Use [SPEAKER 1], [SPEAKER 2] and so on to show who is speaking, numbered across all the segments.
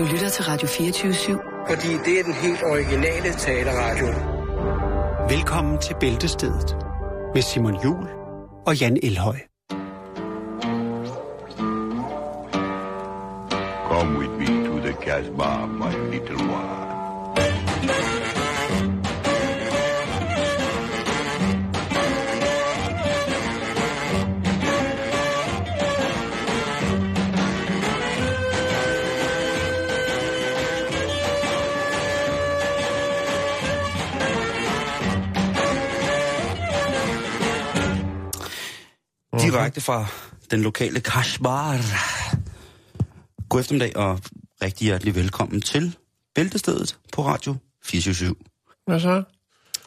[SPEAKER 1] Du lytter til Radio 24-7.
[SPEAKER 2] Fordi det er den helt originale taleradio.
[SPEAKER 3] Velkommen til Bæltestedet med Simon Jul og Jan Elhøj.
[SPEAKER 4] Come with me to the Casbah, my little one.
[SPEAKER 5] Direkte fra den lokale Kashbar. God eftermiddag og rigtig hjertelig velkommen til Bæltestedet på Radio 477.
[SPEAKER 6] Hvad så?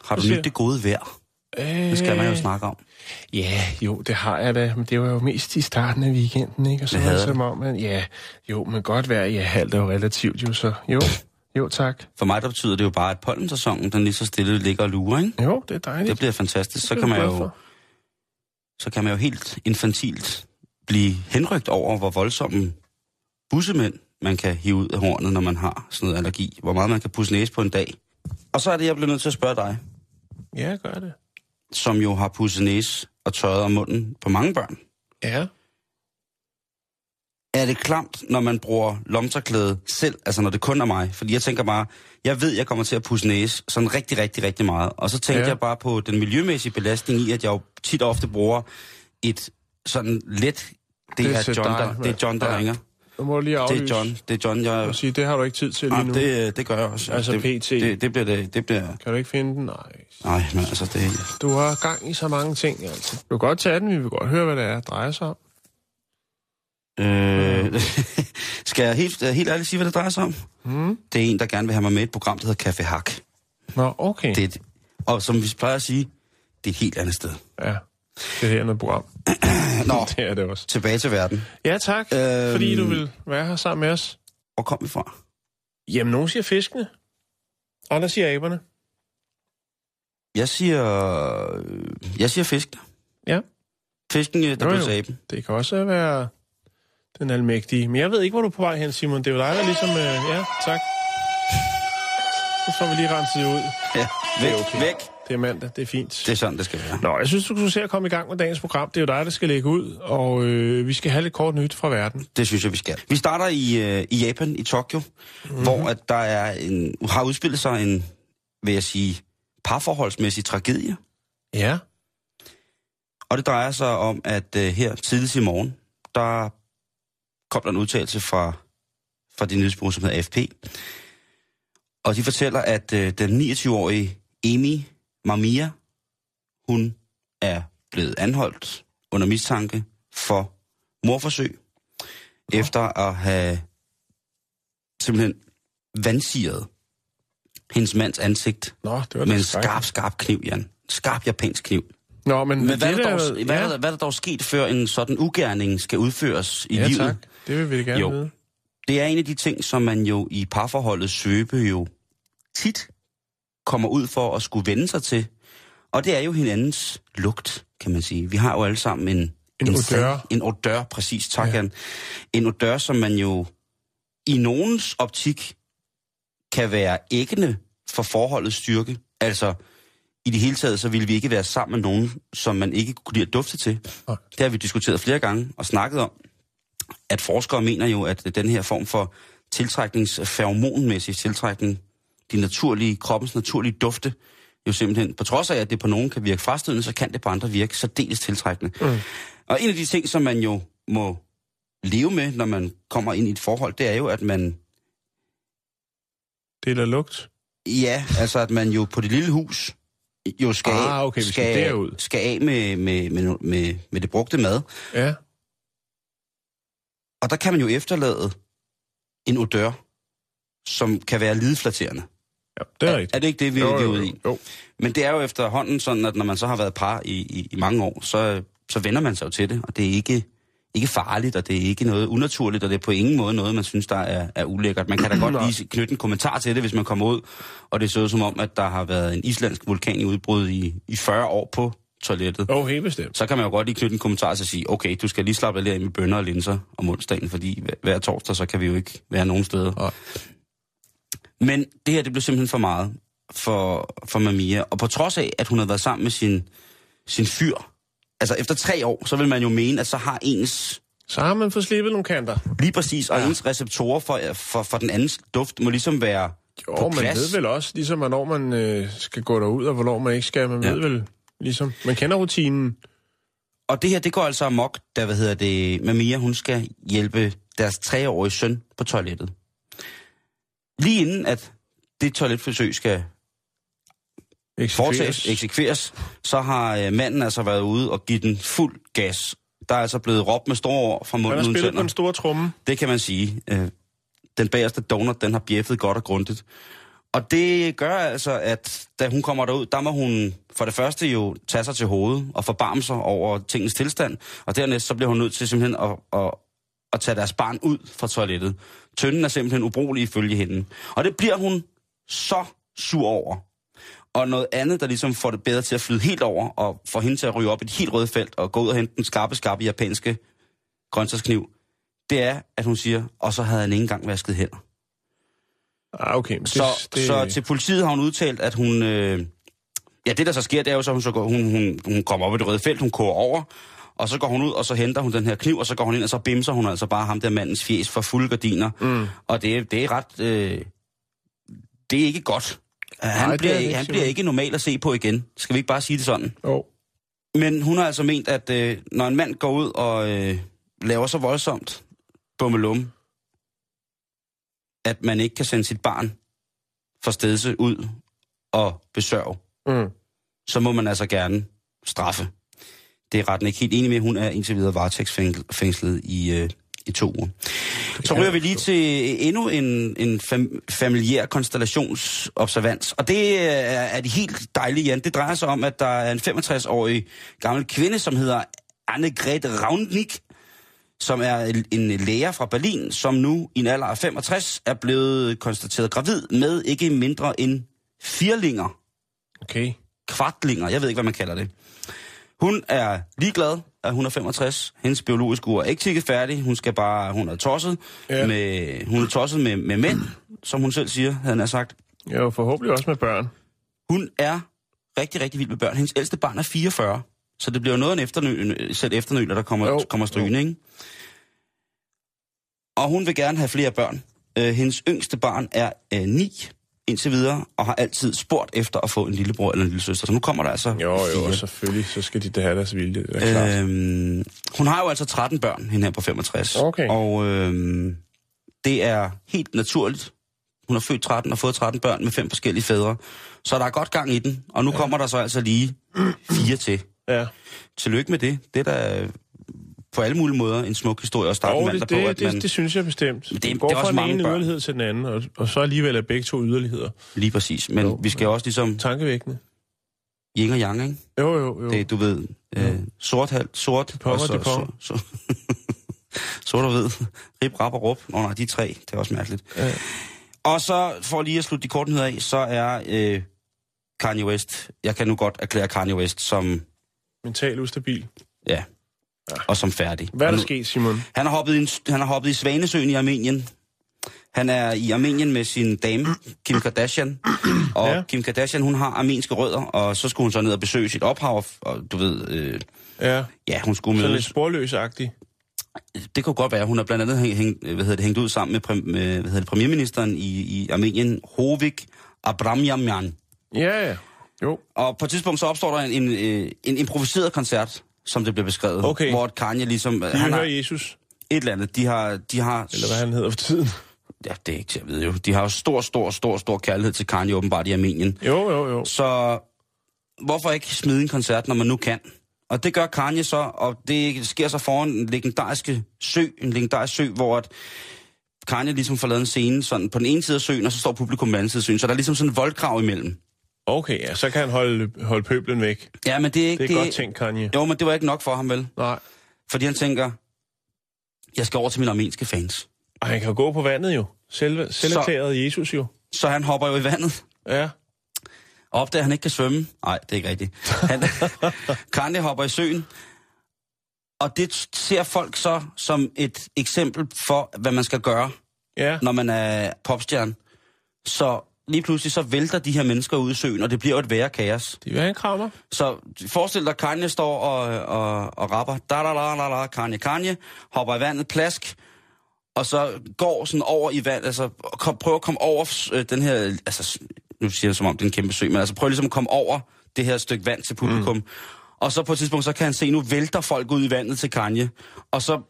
[SPEAKER 5] Har du nyt det gode vejr? Det skal man jo snakke om.
[SPEAKER 6] Ja, jo, det har jeg da, men det var jo mest i starten af weekenden, ikke? Og så
[SPEAKER 5] Det havde
[SPEAKER 6] som om, at ja, jo, men godt vejr, ja, alt er jo relativt jo, så jo, jo tak.
[SPEAKER 5] For mig der betyder det jo bare, at pollensæsonen, den lige så stille ligger og lurer, ikke?
[SPEAKER 6] Jo, det er dejligt.
[SPEAKER 5] Det bliver fantastisk. Så
[SPEAKER 6] Det
[SPEAKER 5] kan man
[SPEAKER 6] jeg
[SPEAKER 5] jo,
[SPEAKER 6] for.
[SPEAKER 5] Så kan man jo helt infantilt blive henrygt over, hvor voldsomme bussemænd man kan hive ud af hornet, når man har sådan noget allergi. Hvor meget man kan pusse næse på en dag. Og så er det, jeg bliver nødt til at spørge dig,
[SPEAKER 6] Ja, gør det.
[SPEAKER 5] som jo har pudset næse og tørret om munden på mange børn.
[SPEAKER 6] Ja.
[SPEAKER 5] Er det klamt, når man bruger lomterklæde selv, altså når det kun er mig? Fordi jeg tænker bare, jeg ved, jeg kommer til at pusse næse sådan rigtig, rigtig, rigtig meget. Og så tænker
[SPEAKER 6] Ja.
[SPEAKER 5] jeg bare på den miljømæssige belastning i, at jeg jo tit ofte bruger et sådan let... Det,
[SPEAKER 6] Det er
[SPEAKER 5] John,
[SPEAKER 6] dig,
[SPEAKER 5] der, det er John, der
[SPEAKER 6] Ja.
[SPEAKER 5] ringer.
[SPEAKER 6] Nu må du lige
[SPEAKER 5] Det
[SPEAKER 6] aflyse.
[SPEAKER 5] er John. Det er John, jeg...
[SPEAKER 6] Og sige, det har du ikke tid til lige
[SPEAKER 5] Ah,
[SPEAKER 6] nu.
[SPEAKER 5] det, det gør jeg også.
[SPEAKER 6] Altså
[SPEAKER 5] det,
[SPEAKER 6] PT.
[SPEAKER 5] Det, det, bliver det, det bliver...
[SPEAKER 6] Kan du ikke finde den? Nej.
[SPEAKER 5] Nej, men altså det...
[SPEAKER 6] Du har gang i så mange ting, altså. Du kan godt tage den, vi vil godt høre, hvad det er, det drejer sig om.
[SPEAKER 5] Øh, skal jeg helt, helt ærligt sige, hvad det drejer sig om?
[SPEAKER 6] Hmm?
[SPEAKER 5] Det er en, der gerne vil have mig med i et program, der hedder Café Hak.
[SPEAKER 6] Nå, okay.
[SPEAKER 5] Det er et, og som vi plejer at sige, det er et helt andet sted.
[SPEAKER 6] Ja, det her er noget program.
[SPEAKER 5] Nå,
[SPEAKER 6] Det er det også.
[SPEAKER 5] tilbage til verden.
[SPEAKER 6] Ja, tak,
[SPEAKER 5] Øhm.
[SPEAKER 6] fordi du vil være her sammen med os.
[SPEAKER 5] Hvor kom vi fra?
[SPEAKER 6] Jamen, nogen siger fiskene. Andre siger aberne.
[SPEAKER 5] Jeg siger... øh, Jeg siger fisken.
[SPEAKER 6] Ja.
[SPEAKER 5] Fisken, øh, der
[SPEAKER 6] Jo,
[SPEAKER 5] blev
[SPEAKER 6] jo.
[SPEAKER 5] saben.
[SPEAKER 6] Det kan også være den almægtige. Men jeg ved ikke, hvor du er på vej hen, Simon. Det er jo dig, der ligesom... Øh, ja, tak. Så får vi lige renset det ud.
[SPEAKER 5] Ja, væk,
[SPEAKER 6] Det er okay.
[SPEAKER 5] væk.
[SPEAKER 6] Det er mandag, det er fint.
[SPEAKER 5] Det er sådan, det skal være.
[SPEAKER 6] Nå, jeg synes, du skulle se at komme i gang med dagens program. Det er jo dig, der skal lægge ud, og øh, vi skal have lidt kort nyt fra verden.
[SPEAKER 5] Det synes jeg, vi skal. Vi starter i, øh, i Japan, i Tokyo, mm-hmm. hvor at der er en, har udspillet sig en, vil jeg sige, parforholdsmæssig tragedie.
[SPEAKER 6] Ja.
[SPEAKER 5] Og det drejer sig om, at øh, her tidligt i morgen, der kom der en udtalelse fra, fra det nyhedsbureau, som hedder AFP. Og de fortæller, at øh, den 29-årige Amy Mamia, hun er blevet anholdt under mistanke for morforsøg, efter at have simpelthen vandsiret hendes mands ansigt
[SPEAKER 6] Nå, det var
[SPEAKER 5] med en skarp, skarp kniv, Jan. Skarp japansk kniv.
[SPEAKER 6] Nå, men,
[SPEAKER 5] Men hvad, er
[SPEAKER 6] det
[SPEAKER 5] der
[SPEAKER 6] der,
[SPEAKER 5] dog, hvad, er der, hvad er der dog sket, før en sådan ugerning skal udføres i
[SPEAKER 6] ja,
[SPEAKER 5] livet?
[SPEAKER 6] tak. Det vil vi gerne
[SPEAKER 5] Jo.
[SPEAKER 6] vide.
[SPEAKER 5] Det er en af de ting, som man jo i parforholdet svøbe jo tit kommer ud for at skulle vende sig til. Og det er jo hinandens lugt, kan man sige. Vi har jo alle sammen en...
[SPEAKER 6] En odør.
[SPEAKER 5] sag- En odør, præcis. Tak,
[SPEAKER 6] Ja.
[SPEAKER 5] En odør, som man jo i nogens optik kan være æggende for forholdets styrke. Altså, i det hele taget, så ville vi ikke være sammen med nogen, som man ikke kunne lide at dufte til.
[SPEAKER 6] Nej.
[SPEAKER 5] Det har vi diskuteret flere gange og snakket om, at forskere mener jo, at den her form for tiltrækningsferomonmæssig tiltrækning, de naturlige, kroppens naturlige dufte, jo simpelthen, på trods af, at det på nogen kan virke frastødende, så kan det på andre virke særdeles tiltrækkende.
[SPEAKER 6] Mm.
[SPEAKER 5] Og en af de ting, som man jo må leve med, når man kommer ind i et forhold, det er jo, at man
[SPEAKER 6] Det er lugt.
[SPEAKER 5] Ja, altså at man jo på det lille hus jo skal,
[SPEAKER 6] Ah, okay, vi skal derud.
[SPEAKER 5] skal af med, med, med, med, med det brugte mad.
[SPEAKER 6] Ja.
[SPEAKER 5] Og der kan man jo efterlade en odør, som kan være lideflaterende.
[SPEAKER 6] ja, det er
[SPEAKER 5] Er, er det ikke det, vi,
[SPEAKER 6] Jo,
[SPEAKER 5] vi er ude i?
[SPEAKER 6] jo.
[SPEAKER 5] Men det er jo efterhånden sådan, at når man så har været par i, i, i mange år, så, så vender man sig jo til det, og det er ikke, ikke farligt, og det er ikke noget unaturligt, og det er på ingen måde noget, man synes, der er, er ulækkert. Man kan da godt lige knytte en kommentar til det, hvis man kommer ud, og det ser ud som om, at der har været en islandsk vulkan i udbrud i, i 40 år på toilettet,
[SPEAKER 6] oh, helt bestemt.
[SPEAKER 5] så kan man jo godt lige knytte en kommentar til at sige, okay, du skal lige slappe lidt af med bønner og linser om onsdagen, fordi hver- torsdag, så kan vi jo ikke være nogen steder.
[SPEAKER 6] Nej.
[SPEAKER 5] Men det her, det blev simpelthen for meget for, for Mamia. Og på trods af, at hun havde været sammen med sin, sin fyr, altså efter tre år, så vil man jo mene, at så har ens
[SPEAKER 6] Så har man fået slippet nogle kanter.
[SPEAKER 5] lige præcis, og ens receptorer for, for, for den andens duft må ligesom være
[SPEAKER 6] Jo,
[SPEAKER 5] på
[SPEAKER 6] man
[SPEAKER 5] plads.
[SPEAKER 6] ved vel også, ligesom hvornår man øh, skal gå derud, og hvornår man ikke skal. Man
[SPEAKER 5] Ja.
[SPEAKER 6] ja. ved vel, ligesom, man kender rutinen.
[SPEAKER 5] Og det her, det går altså amok, da, hvad hedder det, Mamia, hun skal hjælpe deres treårige søn på toilettet. Lige inden, at det toiletforsøg skal foretages, eksekveres, så har øh, manden altså været ude og give den fuld gas. Der er altså blevet råbt med store ord fra
[SPEAKER 6] Han
[SPEAKER 5] munden
[SPEAKER 6] har
[SPEAKER 5] uden
[SPEAKER 6] spillet på den store tromme.
[SPEAKER 5] Det kan man sige. Øh, Den bagerste donut, den har bjeffet godt og grundigt. Og det gør altså, at da hun kommer derud, der må hun for det første jo tage sig til hovedet og forbarme sig over tingens tilstand. Og dernæst så bliver hun nødt til simpelthen at, at, at tage deres barn ud fra toilettet. Tønden er simpelthen ubrugelig ifølge hende. Og det bliver hun så sur over. Og noget andet, der ligesom får det bedre til at flyde helt over, og får hende til at ryge op i et helt rødt felt, og gå ud og hente den skarpe, skarpe japanske grøntsagskniv, det er, at hun siger, og så havde han ikke engang vasket hænder.
[SPEAKER 6] Ah, okay. Det,
[SPEAKER 5] Så,
[SPEAKER 6] det,
[SPEAKER 5] så til politiet har hun udtalt, at hun... Øh, ja, det der så sker, det er jo så, hun, så går, hun, hun, hun kommer op i det røde felt, hun kører over, og så går hun ud, og så henter hun den her kniv, og så går hun ind, og så bimser hun altså bare ham der mandens fjes for fulde gardiner.
[SPEAKER 6] Mm.
[SPEAKER 5] Og det, det er ret... Øh, det er ikke godt. Han,
[SPEAKER 6] det
[SPEAKER 5] bliver,
[SPEAKER 6] er ikke,
[SPEAKER 5] han bliver ikke normal at se på igen. Skal vi ikke bare sige det sådan?
[SPEAKER 6] Oh.
[SPEAKER 5] Men hun har altså ment, at øh, når en mand går ud og øh, laver så voldsomt bummelum, at man ikke kan sende sit barn for stedse ud og besørge,
[SPEAKER 6] Mm.
[SPEAKER 5] så må man altså gerne straffe. Det er retten ikke helt enig med. Hun er indtil videre varetægtsfængslet i, øh, i to uger. Så ryger vi lige til endnu en, en fam, familiær konstellationsobservans. Og det er, er de helt dejlige, Jan. Det drejer sig om, at der er en 65-årig gammel kvinde, som hedder Annegrethe Raundnik, som er en læger fra Berlin, som nu i en alder af 65 er blevet konstateret gravid med ikke mindre end firlinger
[SPEAKER 6] Okay.
[SPEAKER 5] kvartlinger. Jeg ved ikke, hvad man kalder det. Hun er ligeglad, at hun er 65. Hendes biologiske ur er ikke tikket færdig. Hun skal bare, hun er tosset, ja.
[SPEAKER 6] Ja.
[SPEAKER 5] med, hun er tosset med, med mænd, som hun selv siger, havde han sagt.
[SPEAKER 6] Jo, forhåbentlig også med børn.
[SPEAKER 5] Hun er rigtig, rigtig vild med børn. Hendes ældste barn er 44, så det bliver noget af en efternø, selv efternøler, der kommer,
[SPEAKER 6] Jo.
[SPEAKER 5] kommer strygende, ikke? Og hun vil gerne have flere børn. Øh, hendes yngste barn er øh, 9 indtil videre, og har altid spurgt efter at få en lillebror eller en lille søster. Så nu kommer der altså
[SPEAKER 6] Jo, jo,
[SPEAKER 5] fire.
[SPEAKER 6] selvfølgelig, så skal de da have deres vilje. Det er.
[SPEAKER 5] Øhm, hun har jo altså 13 børn, hende her på 65.
[SPEAKER 6] Okay.
[SPEAKER 5] Og øhm, det er helt naturligt. Hun har født 13 og fået 13 børn med fem forskellige fædre. Så der er godt gang i den. Og nu ja. kommer der så altså lige fire til.
[SPEAKER 6] Ja.
[SPEAKER 5] Tillykke med det. Det er da på alle mulige måder en smuk historie at starte mandag
[SPEAKER 6] det,
[SPEAKER 5] på,
[SPEAKER 6] det,
[SPEAKER 5] at
[SPEAKER 6] det,
[SPEAKER 5] man
[SPEAKER 6] det, synes jeg bestemt.
[SPEAKER 5] Det-
[SPEAKER 6] Du går
[SPEAKER 5] det er
[SPEAKER 6] fra den ene
[SPEAKER 5] børn.
[SPEAKER 6] yderlighed til den anden, og, og så alligevel er begge to yderligheder.
[SPEAKER 5] lige præcis. Men
[SPEAKER 6] Jo.
[SPEAKER 5] vi skal også ligesom
[SPEAKER 6] Tankevækkende.
[SPEAKER 5] yin og yang, ikke?
[SPEAKER 6] Jo, jo, jo.
[SPEAKER 5] Det, du ved, øh, sort, halv, sort,
[SPEAKER 6] ponger,
[SPEAKER 5] og så,
[SPEAKER 6] de ponger.
[SPEAKER 5] så, så, sort og hvid, rib, rap og rup. Nå nej, de tre, det er også mærkeligt.
[SPEAKER 6] Ja.
[SPEAKER 5] Og så, for lige at slutte de korte nyheder af, så er øh, Kanye West, jeg kan nu godt erklære Kanye West som,
[SPEAKER 6] Mental ustabil.
[SPEAKER 5] ja, og som færdig.
[SPEAKER 6] Hvad er der sket, Simon?
[SPEAKER 5] Han har, hoppet i en, han har hoppet i Svanesøen i Armenien. Han er i Armenien med sin dame, Kim Kardashian. Og ja. Kim Kardashian, hun har armenske rødder, og så skulle hun så ned og besøge sit ophav, og, du ved, øh,
[SPEAKER 6] Ja,
[SPEAKER 5] ja, hun skulle
[SPEAKER 6] sådan
[SPEAKER 5] mødes.
[SPEAKER 6] lidt sporløsagtig.
[SPEAKER 5] Det kunne godt være. Hun har blandt andet hæng, hæng, hvad hedder det, hængt ud sammen med, med hvad hedder det, premierministeren i, i Armenien, Hovik Abramyamyan.
[SPEAKER 6] Ja, ja. Jo.
[SPEAKER 5] Og på et tidspunkt så opstår der en, en, øh, en improviseret koncert, som det bliver beskrevet.
[SPEAKER 6] Okay.
[SPEAKER 5] Hvor Kanye ligesom...
[SPEAKER 6] De
[SPEAKER 5] han har
[SPEAKER 6] Jesus,
[SPEAKER 5] et eller andet. De har... De har
[SPEAKER 6] eller hvad han hedder for tiden.
[SPEAKER 5] Ja, det er ikke til at vide jo. De har jo stor, stor, stor, stor kærlighed til Kanye åbenbart i Armenien.
[SPEAKER 6] Jo, jo, jo.
[SPEAKER 5] Så hvorfor ikke smide en koncert, når man nu kan? Og det gør Kanye så, og det sker så foran en legendariske sø, en legendarisk sø, hvor at Kanye ligesom får lavet en scene sådan på den ene side af søen, og så står publikum på den anden side af søen. Så der er ligesom sådan en voldgrav imellem.
[SPEAKER 6] Okay, ja, så kan han holde, holde pøblen væk.
[SPEAKER 5] Ja, men det er ikke...
[SPEAKER 6] Det er godt tænkt, Kanye.
[SPEAKER 5] Jo, men det var ikke nok for ham, vel?
[SPEAKER 6] Nej.
[SPEAKER 5] Fordi han tænker, jeg skal over til mine armenske fans.
[SPEAKER 6] Og han kan gå på vandet jo. Selv, selverklæret Jesus jo.
[SPEAKER 5] Så han hopper jo i vandet,
[SPEAKER 6] Ja.
[SPEAKER 5] opdager, at han ikke kan svømme. Nej, det er ikke rigtigt. Han, Kanye hopper i søen, og det ser folk så som et eksempel for, hvad man skal gøre,
[SPEAKER 6] Ja,
[SPEAKER 5] når man er popstjerne. Så lige pludselig så vælter de her mennesker ud i søen, og det bliver jo et værre kaos.
[SPEAKER 6] de vil have en krammer.
[SPEAKER 5] Så forestil dig, Kanye står og, og, og rapper. Da, da, da, da, da, Kanye, Kanye, hopper i vandet, plask, og så går sådan over i vand, altså kom, prøver at komme over øh, den her, altså nu siger jeg som om det er en kæmpe sø, men altså prøv ligesom at komme over det her stykke vand til publikum. Mm. Og så på et tidspunkt, så kan han se, nu vælter folk ud i vandet til Kanye. Og så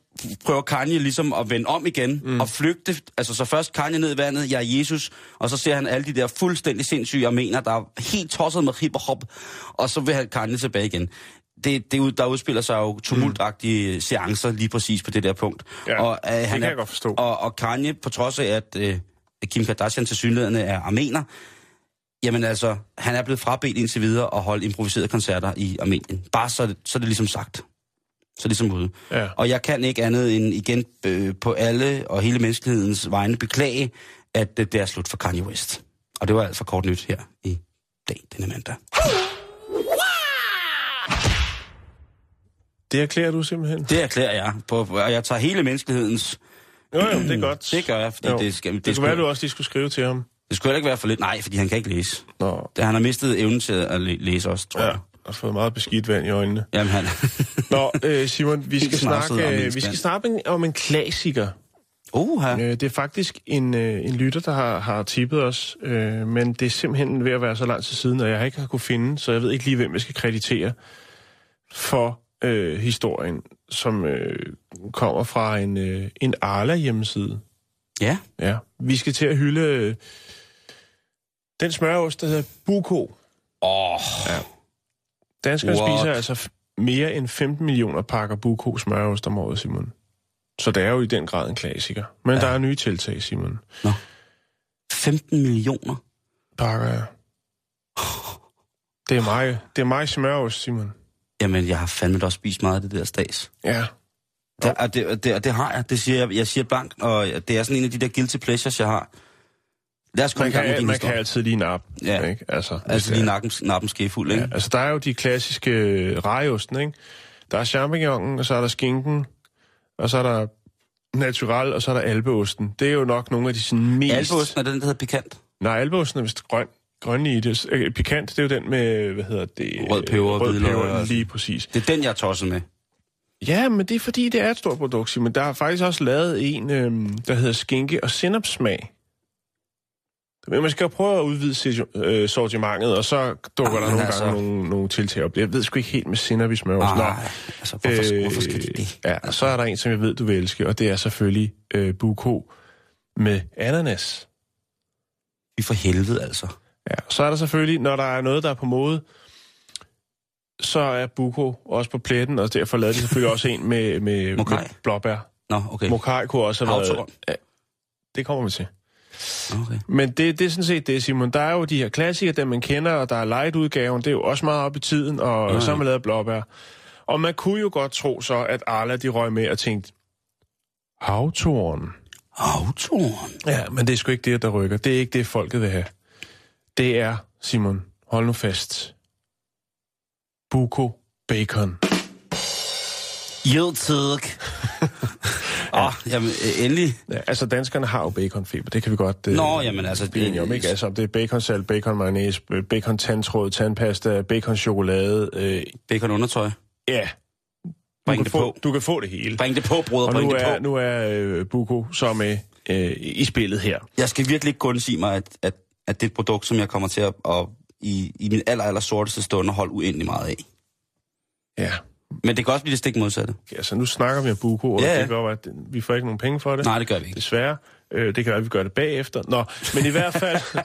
[SPEAKER 5] prøver Kanye ligesom at vende om igen mm. og flygte. Altså så først Kanye ned i vandet, jeg er Jesus, og så ser han alle de der fuldstændig sindssyge armener, der er helt tosset med hip og hop, og så vil han Kanye tilbage igen. Det, det, der udspiller sig jo tumultagtige mm. seancer lige præcis på det der punkt.
[SPEAKER 6] Ja,
[SPEAKER 5] og, øh,
[SPEAKER 6] det kan
[SPEAKER 5] er,
[SPEAKER 6] jeg godt forstå.
[SPEAKER 5] Og, og Kanye, på trods af, at øh, Kim Kardashian til synligheden er armener, jamen altså, han er blevet frabedt indtil videre og holdt improviserede koncerter i Armenien. Bare så, det- så er det ligesom sagt. Så ligesom ude.
[SPEAKER 6] Ja.
[SPEAKER 5] Og jeg kan ikke andet end igen øh, på alle og hele menneskehedens vegne beklage, at øh, det er slut for Kanye West. Og det var alt for kort nyt her i dag, denne mandag.
[SPEAKER 6] Det erklærer du simpelthen.
[SPEAKER 5] Det erklærer jeg, på, og jeg tager hele menneskehedens...
[SPEAKER 6] Jo, jo, det er godt.
[SPEAKER 5] Det gør jeg, fordi
[SPEAKER 6] Jo.
[SPEAKER 5] det, skal, det,
[SPEAKER 6] Det, kunne være, du også lige skulle skrive til ham.
[SPEAKER 5] Det skulle heller ikke være for lidt. Nej, fordi han kan ikke læse.
[SPEAKER 6] Nå,
[SPEAKER 5] Det, han har mistet evnen til at læ- læse også, tror
[SPEAKER 6] ja.
[SPEAKER 5] jeg.
[SPEAKER 6] Og fået meget beskidt vand i øjnene.
[SPEAKER 5] Jamen, han...
[SPEAKER 6] Nå, øh, Simon, vi skal, snakke, øh, vi skal snakke en- om en klassiker.
[SPEAKER 5] Uha.
[SPEAKER 6] Øh, det er faktisk en, øh, en lytter, der har, har tippet os, øh, men det er simpelthen ved at være så lang tid siden, og jeg har ikke har kunne finde, så jeg ved ikke lige, hvem jeg skal kreditere for øh, historien, som øh, kommer fra en, øh, en Arla-hjemmeside.
[SPEAKER 5] Ja.
[SPEAKER 6] Ja, vi skal til at hylde øh, den smørost, der hedder Buko.
[SPEAKER 5] Åh,
[SPEAKER 6] Danskerne
[SPEAKER 5] What?
[SPEAKER 6] spiser altså mere end 15 millioner pakker Buko smørost om året, Simon. Så det er jo i den grad en klassiker. Men ja. der er nye tiltag, Simon.
[SPEAKER 5] 15 millioner.
[SPEAKER 6] Pakker jeg. Det er mig, det er mig smørost, Simon.
[SPEAKER 5] Jamen, jeg har fandme da også spist meget af det der stas.
[SPEAKER 6] Ja.
[SPEAKER 5] Det, og det, det, det har jeg. Det siger jeg, jeg siger blankt, og det er sådan en af de der guilty pleasures, jeg har. Lad os komme
[SPEAKER 6] Man
[SPEAKER 5] med
[SPEAKER 6] kan,
[SPEAKER 5] din
[SPEAKER 6] man kan altid lige nappe.
[SPEAKER 5] Ja.
[SPEAKER 6] Ikke? Altså,
[SPEAKER 5] Altså lige nakken, nappen skefuld, ikke?
[SPEAKER 6] Ja, altså, der er jo de klassiske øh, rejeosten, ikke? Der er champignonen, og så er der skinken, og så er der natural, og så er der albeosten. Det er jo nok nogle af de sådan mest...
[SPEAKER 5] Albeosten er den, der hedder pikant.
[SPEAKER 6] Nej, albeosten er vist grøn. Grøn i det. Øh, pikant, det er jo den med, hvad hedder det?
[SPEAKER 5] Rød peber
[SPEAKER 6] Rød peber, lige præcis.
[SPEAKER 5] Det er den, jeg er tosset med.
[SPEAKER 6] Ja, men det er fordi, det er et stort produkt, men der er faktisk også lavet en, øhm, der hedder skinke og sennepsmag. Men man skal jo prøve at udvide øh, sortimentet, og så dukker
[SPEAKER 5] Ah,
[SPEAKER 6] der nogle
[SPEAKER 5] altså-
[SPEAKER 6] gange nogle, nogle tiltag op. Jeg ved sgu ikke helt med i smør.
[SPEAKER 5] Nej,
[SPEAKER 6] Nå,
[SPEAKER 5] altså, hvorfor, øh, hvorfor skal de det?
[SPEAKER 6] Ja, og så er der en, som jeg ved, du vil elske, og det er selvfølgelig øh, Buko med ananas.
[SPEAKER 5] Vi for helvede, altså.
[SPEAKER 6] Ja, så er der selvfølgelig, når der er noget, der er på mode, så er Buko også på pletten, og derfor lavede de selvfølgelig også en med, med,
[SPEAKER 5] Mokai.
[SPEAKER 6] med blåbær.
[SPEAKER 5] Nå, okay.
[SPEAKER 6] Mokai kunne også have været... Ja, det kommer vi til.
[SPEAKER 5] Okay.
[SPEAKER 6] Men det, det er sådan set det, Simon. Der er jo de her klassikere, dem man kender, og der er light-udgaven. Det er jo også meget op i tiden, og
[SPEAKER 5] Ja.
[SPEAKER 6] så har man lavet blåbær. Og man kunne jo godt tro så, at Arla de røg med og tænkte, havtoren.
[SPEAKER 5] Autoren.
[SPEAKER 6] Ja, men det er sgu ikke det, der rykker. Det er ikke det, folket vil have. Det er, Simon, hold nu fast. Buko Bacon.
[SPEAKER 5] Jo, tak. Åh, jamen, øh, endelig.
[SPEAKER 6] Ja, altså, danskerne har jo baconfeber. Det kan vi godt... øh,
[SPEAKER 5] Nå, jamen, altså,
[SPEAKER 6] blive enige om, ikke? Altså, det er baconsalt, bacon mayonnaise, bacon tandtråd, tandpasta, bacon chokolade. Øh,
[SPEAKER 5] Bacon undertøj.
[SPEAKER 6] ja. Du
[SPEAKER 5] Bring
[SPEAKER 6] kan,
[SPEAKER 5] det
[SPEAKER 6] få,
[SPEAKER 5] på.
[SPEAKER 6] du kan få det hele.
[SPEAKER 5] Bring det på, brødre,
[SPEAKER 6] Og
[SPEAKER 5] bring
[SPEAKER 6] nu
[SPEAKER 5] det
[SPEAKER 6] er,
[SPEAKER 5] på.
[SPEAKER 6] nu er øh, Buko så med øh, i spillet her.
[SPEAKER 5] Jeg skal virkelig ikke kun sige mig, at, at, at det er et produkt, som jeg kommer til at, at i, i min aller, aller sorteste stund at holde uendelig meget af.
[SPEAKER 6] Ja.
[SPEAKER 5] Men det kan også blive det stik modsatte.
[SPEAKER 6] Altså, nu snakker vi om Buko, og
[SPEAKER 5] Ja,
[SPEAKER 6] ja,
[SPEAKER 5] ja.
[SPEAKER 6] det være, at vi får ikke nogen penge for det.
[SPEAKER 5] Nej, det gør vi ikke.
[SPEAKER 6] Desværre. Øh, det kan være, at vi gør det bagefter. Nå, men i hvert fald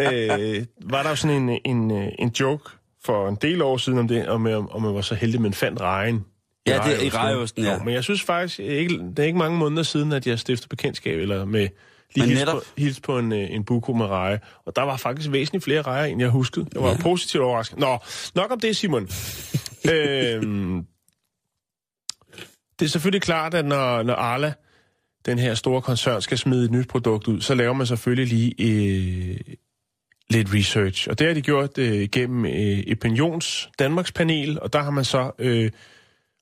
[SPEAKER 6] øh, var der jo sådan en, en, øh, en joke for en del år siden om det, om, om, om man var så heldig, man fandt rejen.
[SPEAKER 5] Ja, det er i rejeosten, ja.
[SPEAKER 6] Jo, men jeg synes faktisk, ikke, det er ikke mange måneder siden, at jeg stiftede bekendtskab, eller med lige
[SPEAKER 5] Men
[SPEAKER 6] hils
[SPEAKER 5] netop-
[SPEAKER 6] på, hils på en, øh, en buko med reje. Og der var faktisk væsentligt flere rejer, end jeg huskede. Jeg var ja. positivt overrasket. Nå, nok om det, Simon. øhm, det er selvfølgelig klart, at når, når Arla, den her store koncern, skal smide et nyt produkt ud, så laver man selvfølgelig lige øh, lidt research. Og det har de gjort øh, gennem øh, Opinions Danmarks panel, og der har man så... Øh,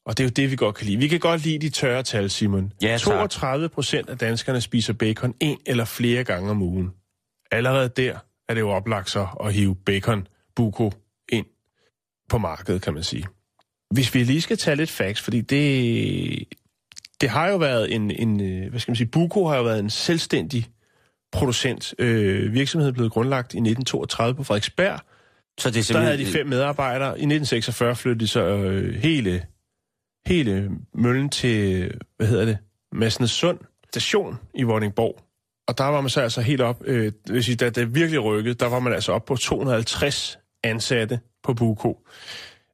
[SPEAKER 6] og det er jo det, vi godt kan lide. Vi kan godt lide de tørre tal, Simon.
[SPEAKER 5] Ja, tak.
[SPEAKER 6] 32 procent af danskerne spiser bacon en eller flere gange om ugen. Allerede der er det jo oplagt så at hive bacon, buko, ind på markedet, kan man sige. Hvis vi lige skal tage lidt facts, fordi det, det har jo været en, en, øh, hvad skal man sige, Buko har jo været en selvstændig producent. Øh, virksomheden blev grundlagt i 1932 på Frederiksberg.
[SPEAKER 5] Så det er
[SPEAKER 6] Der havde de
[SPEAKER 5] simpelthen...
[SPEAKER 6] fem medarbejdere. I 1946 flyttede de så øh, hele, hele møllen til, hvad hedder det, Masnedssund station i Vordingborg. Og der var man så altså helt op, øh, vil sige, da det virkelig rykkede, der var man altså op på 250 ansatte på Buko.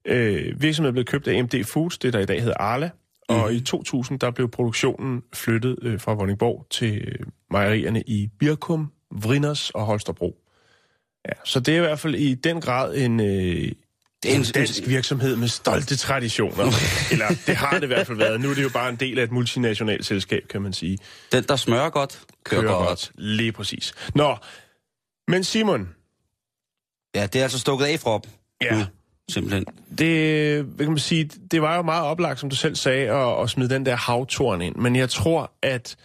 [SPEAKER 6] Øh, virksomheden blev købt af MD Foods, det der i dag hedder Arla, og
[SPEAKER 5] Mhm.
[SPEAKER 6] i 2000 der blev produktionen flyttet øh, fra Vordingborg til øh, mejerierne i Birkum, Vrinders og Holstebro. Ja, så det er i hvert fald i den grad en, øh,
[SPEAKER 5] Det er
[SPEAKER 6] en
[SPEAKER 5] en-
[SPEAKER 6] dansk virksomhed med stolte traditioner. Eller det har det i hvert fald været. Nu er det jo bare en del af et multinationalt selskab, kan man sige.
[SPEAKER 5] Den, der smører godt, kører,
[SPEAKER 6] Kører
[SPEAKER 5] godt.
[SPEAKER 6] godt. Lige præcis. Nå, men Simon,
[SPEAKER 5] Ja, det er altså stukket af fra dem.
[SPEAKER 6] Ja.
[SPEAKER 5] Nu, simpelthen.
[SPEAKER 6] det, hvad kan man sige, det var jo meget oplagt, som du selv sagde, at, at smide den der havtorn ind. Men jeg tror, at,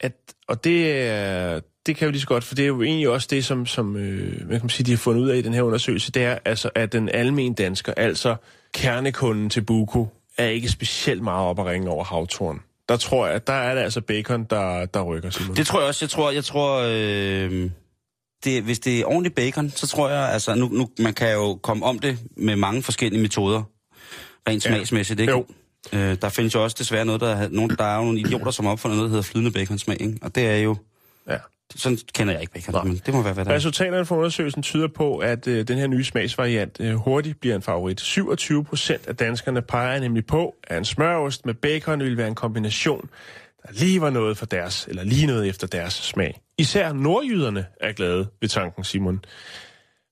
[SPEAKER 6] at og det, er- det kan jo lige så godt, for det er jo egentlig også det, som, som øh, hvad kan man sige, de har fundet ud af i den her undersøgelse, det er altså, at den almen dansker, altså kernekunden til Buko, er ikke specielt meget op at ringe over havtorn. Der tror jeg, der er det altså bacon, der, der rykker, Simon.
[SPEAKER 5] Det tror jeg også. Jeg tror, jeg tror øh, det, hvis det er ordentligt bacon, så tror jeg, altså nu, nu, man kan jo komme om det med mange forskellige metoder, rent
[SPEAKER 6] Ja.
[SPEAKER 5] smagsmæssigt, ikke?
[SPEAKER 6] Jo.
[SPEAKER 5] Øh, der findes jo også desværre noget, der, nogen, der er jo nogle idioter, som har opfundet noget, der hedder flydende baconsmag, ikke? Og det er jo,
[SPEAKER 6] Ja.
[SPEAKER 5] Sådan kender jeg ikke bacon,
[SPEAKER 6] Nej.
[SPEAKER 5] men det må være, hvad der er.
[SPEAKER 6] Resultaterne fra undersøgelsen tyder på, at øh, den her nye smagsvariant øh, hurtigt bliver en favorit. 27 procent af danskerne peger nemlig på, at en smørost med bacon ville være en kombination, der lige var noget for deres, eller lige noget efter deres smag. Især nordjyderne er glade ved tanken, Simon.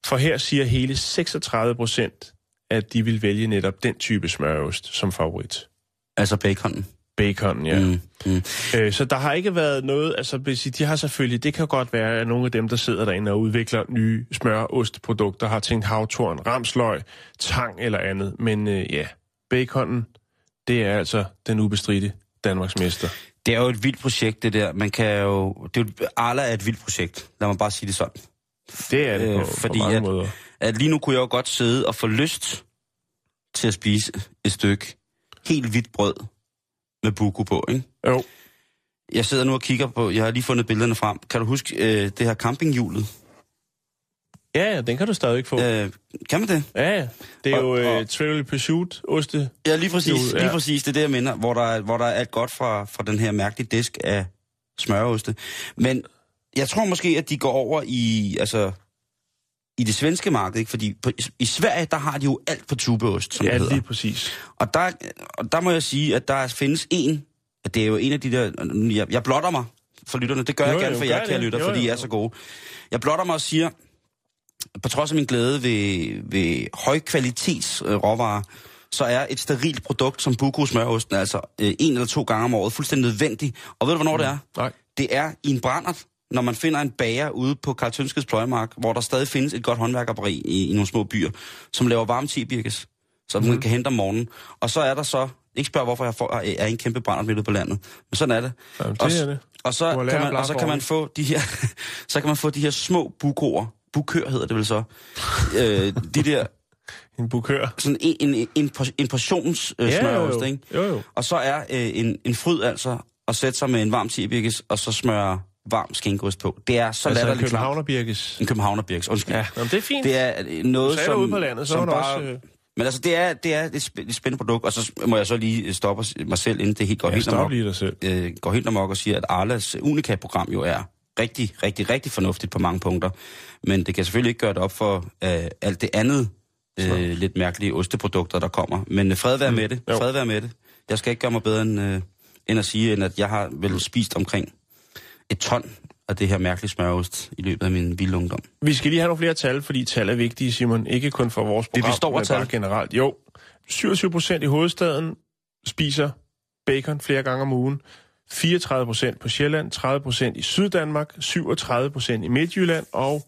[SPEAKER 6] For her siger hele 36 procent, at de vil vælge netop den type smørost som favorit.
[SPEAKER 5] Altså baconen.
[SPEAKER 6] Bacon, ja. Mm.
[SPEAKER 5] Mm.
[SPEAKER 6] Øh, så der har ikke været noget, altså de har selvfølgelig, det kan godt være, at nogle af dem, der sidder derinde og udvikler nye smør-ostprodukter, har tænkt havtorn, ramsløg, tang eller andet. Men øh, ja, baconen, det er altså den ubestridte Danmarks mester.
[SPEAKER 5] Det er jo et vildt projekt, det der. Man kan jo... Det er jo, Arla er et vildt projekt. Lad mig bare sige det sådan.
[SPEAKER 6] Det er det
[SPEAKER 5] Øh,
[SPEAKER 6] på,
[SPEAKER 5] fordi
[SPEAKER 6] på mange
[SPEAKER 5] at-
[SPEAKER 6] måder.
[SPEAKER 5] At lige nu kunne jeg jo godt sidde og få lyst til at spise et stykke helt hvidt brød med buku på, ikke?
[SPEAKER 6] Jo,
[SPEAKER 5] Jeg sidder nu og kigger på... Jeg har lige fundet billederne frem. Kan du huske øh, det her campinghjulet?
[SPEAKER 6] ja, ja, den kan du stadigvæk få. Ja,
[SPEAKER 5] Øh, kan man det?
[SPEAKER 6] ja. Det er
[SPEAKER 5] Og-
[SPEAKER 6] jo
[SPEAKER 5] og-
[SPEAKER 6] uh, Trivial Pursuit oste.
[SPEAKER 5] Ja, lige præcis.
[SPEAKER 6] Ja.
[SPEAKER 5] Lige præcis. Det er det, jeg mener. Hvor der, er- hvor der er alt godt fra, fra den her mærkelige disk af smøroste. Men jeg tror måske, at de går over i... Altså, i det svenske marked, ikke? Fordi på, i Sverige, der har de jo alt på tubeost, som
[SPEAKER 6] Ja,
[SPEAKER 5] det hedder.
[SPEAKER 6] lige præcis.
[SPEAKER 5] Og der, og der må jeg sige, at der findes en, at det er jo en af de der, jeg, jeg blotter mig for lytterne, det gør
[SPEAKER 6] Jo,
[SPEAKER 5] jeg gerne for jer, kære lytter,
[SPEAKER 6] Jo,
[SPEAKER 5] fordi
[SPEAKER 6] jo,
[SPEAKER 5] I er så gode. Jeg blotter mig og siger, på trods af min glæde ved, ved højkvalitets øh, råvarer, så er et sterilt produkt som Buko smørosten altså øh, en eller to gange om året fuldstændig nødvendigt. Og ved du, hvornår det er?
[SPEAKER 6] Nej.
[SPEAKER 5] Det er i en brændert, når man finder en bager ude på Karl Tønskeds pløjemark, hvor der stadig findes et godt håndværkerberi i, i nogle små byer, som laver varme tibirkes, som
[SPEAKER 6] Mhm.
[SPEAKER 5] man kan hente om morgenen. Og så er der så, ikke spørg hvorfor jeg får, er en kæmpe brændert midt på landet, men sådan er det.
[SPEAKER 6] Jamen, det
[SPEAKER 5] og,
[SPEAKER 6] er det.
[SPEAKER 5] Og så, kan man, og så kan man få de her, så kan man få de her små bukoer, bukør hedder det vel så, øh, de der,
[SPEAKER 6] En bukør.
[SPEAKER 5] sådan en, en, en, en portions øh,
[SPEAKER 6] Ja, jo,
[SPEAKER 5] smørost,
[SPEAKER 6] jo.
[SPEAKER 5] ikke?
[SPEAKER 6] Jo, jo.
[SPEAKER 5] Og så er øh, en, en fryd altså at sætte sig med en varm tibirkes, og så smøre varm skinkost på. Det er så
[SPEAKER 6] Altså en
[SPEAKER 5] latterligt klart.
[SPEAKER 6] Københavnerbirkes.
[SPEAKER 5] En københavnerbirkes, undskyld.
[SPEAKER 6] Ja, Jamen, det er fint.
[SPEAKER 5] Det er øh, noget,
[SPEAKER 6] Sagde
[SPEAKER 5] som...
[SPEAKER 6] du ude på landet, så
[SPEAKER 5] som
[SPEAKER 6] du
[SPEAKER 5] bare,
[SPEAKER 6] også, øh,
[SPEAKER 5] Men altså, det er, det er et, sp- et spændende produkt, og så må jeg så lige stoppe mig selv, inden det helt går
[SPEAKER 6] Ja,
[SPEAKER 5] helt amok.
[SPEAKER 6] lige dig selv.
[SPEAKER 5] Øh, går helt amok og siger, at Arlas Unica-program jo er rigtig, rigtig, rigtig fornuftigt på mange punkter. Men det kan selvfølgelig ikke gøre det op for øh, alt det andet øh, lidt mærkelige osteprodukter, der kommer. Men øh, fred være med det.
[SPEAKER 6] Jo.
[SPEAKER 5] Fred være med det. Jeg skal ikke gøre mig bedre end, øh, end at sige, end at jeg har vel spist omkring et ton af det her mærkelige smørost i løbet af min vilde ungdom.
[SPEAKER 6] Vi skal lige have nogle flere tal, fordi tal er vigtige, Simon. Ikke kun for vores program,
[SPEAKER 5] består af
[SPEAKER 6] men
[SPEAKER 5] tal.
[SPEAKER 6] bare generelt. Jo, 27 procent i hovedstaden spiser bacon flere gange om ugen. 34 procent på Sjælland, 30 procent i Syddanmark, 37 procent i Midtjylland og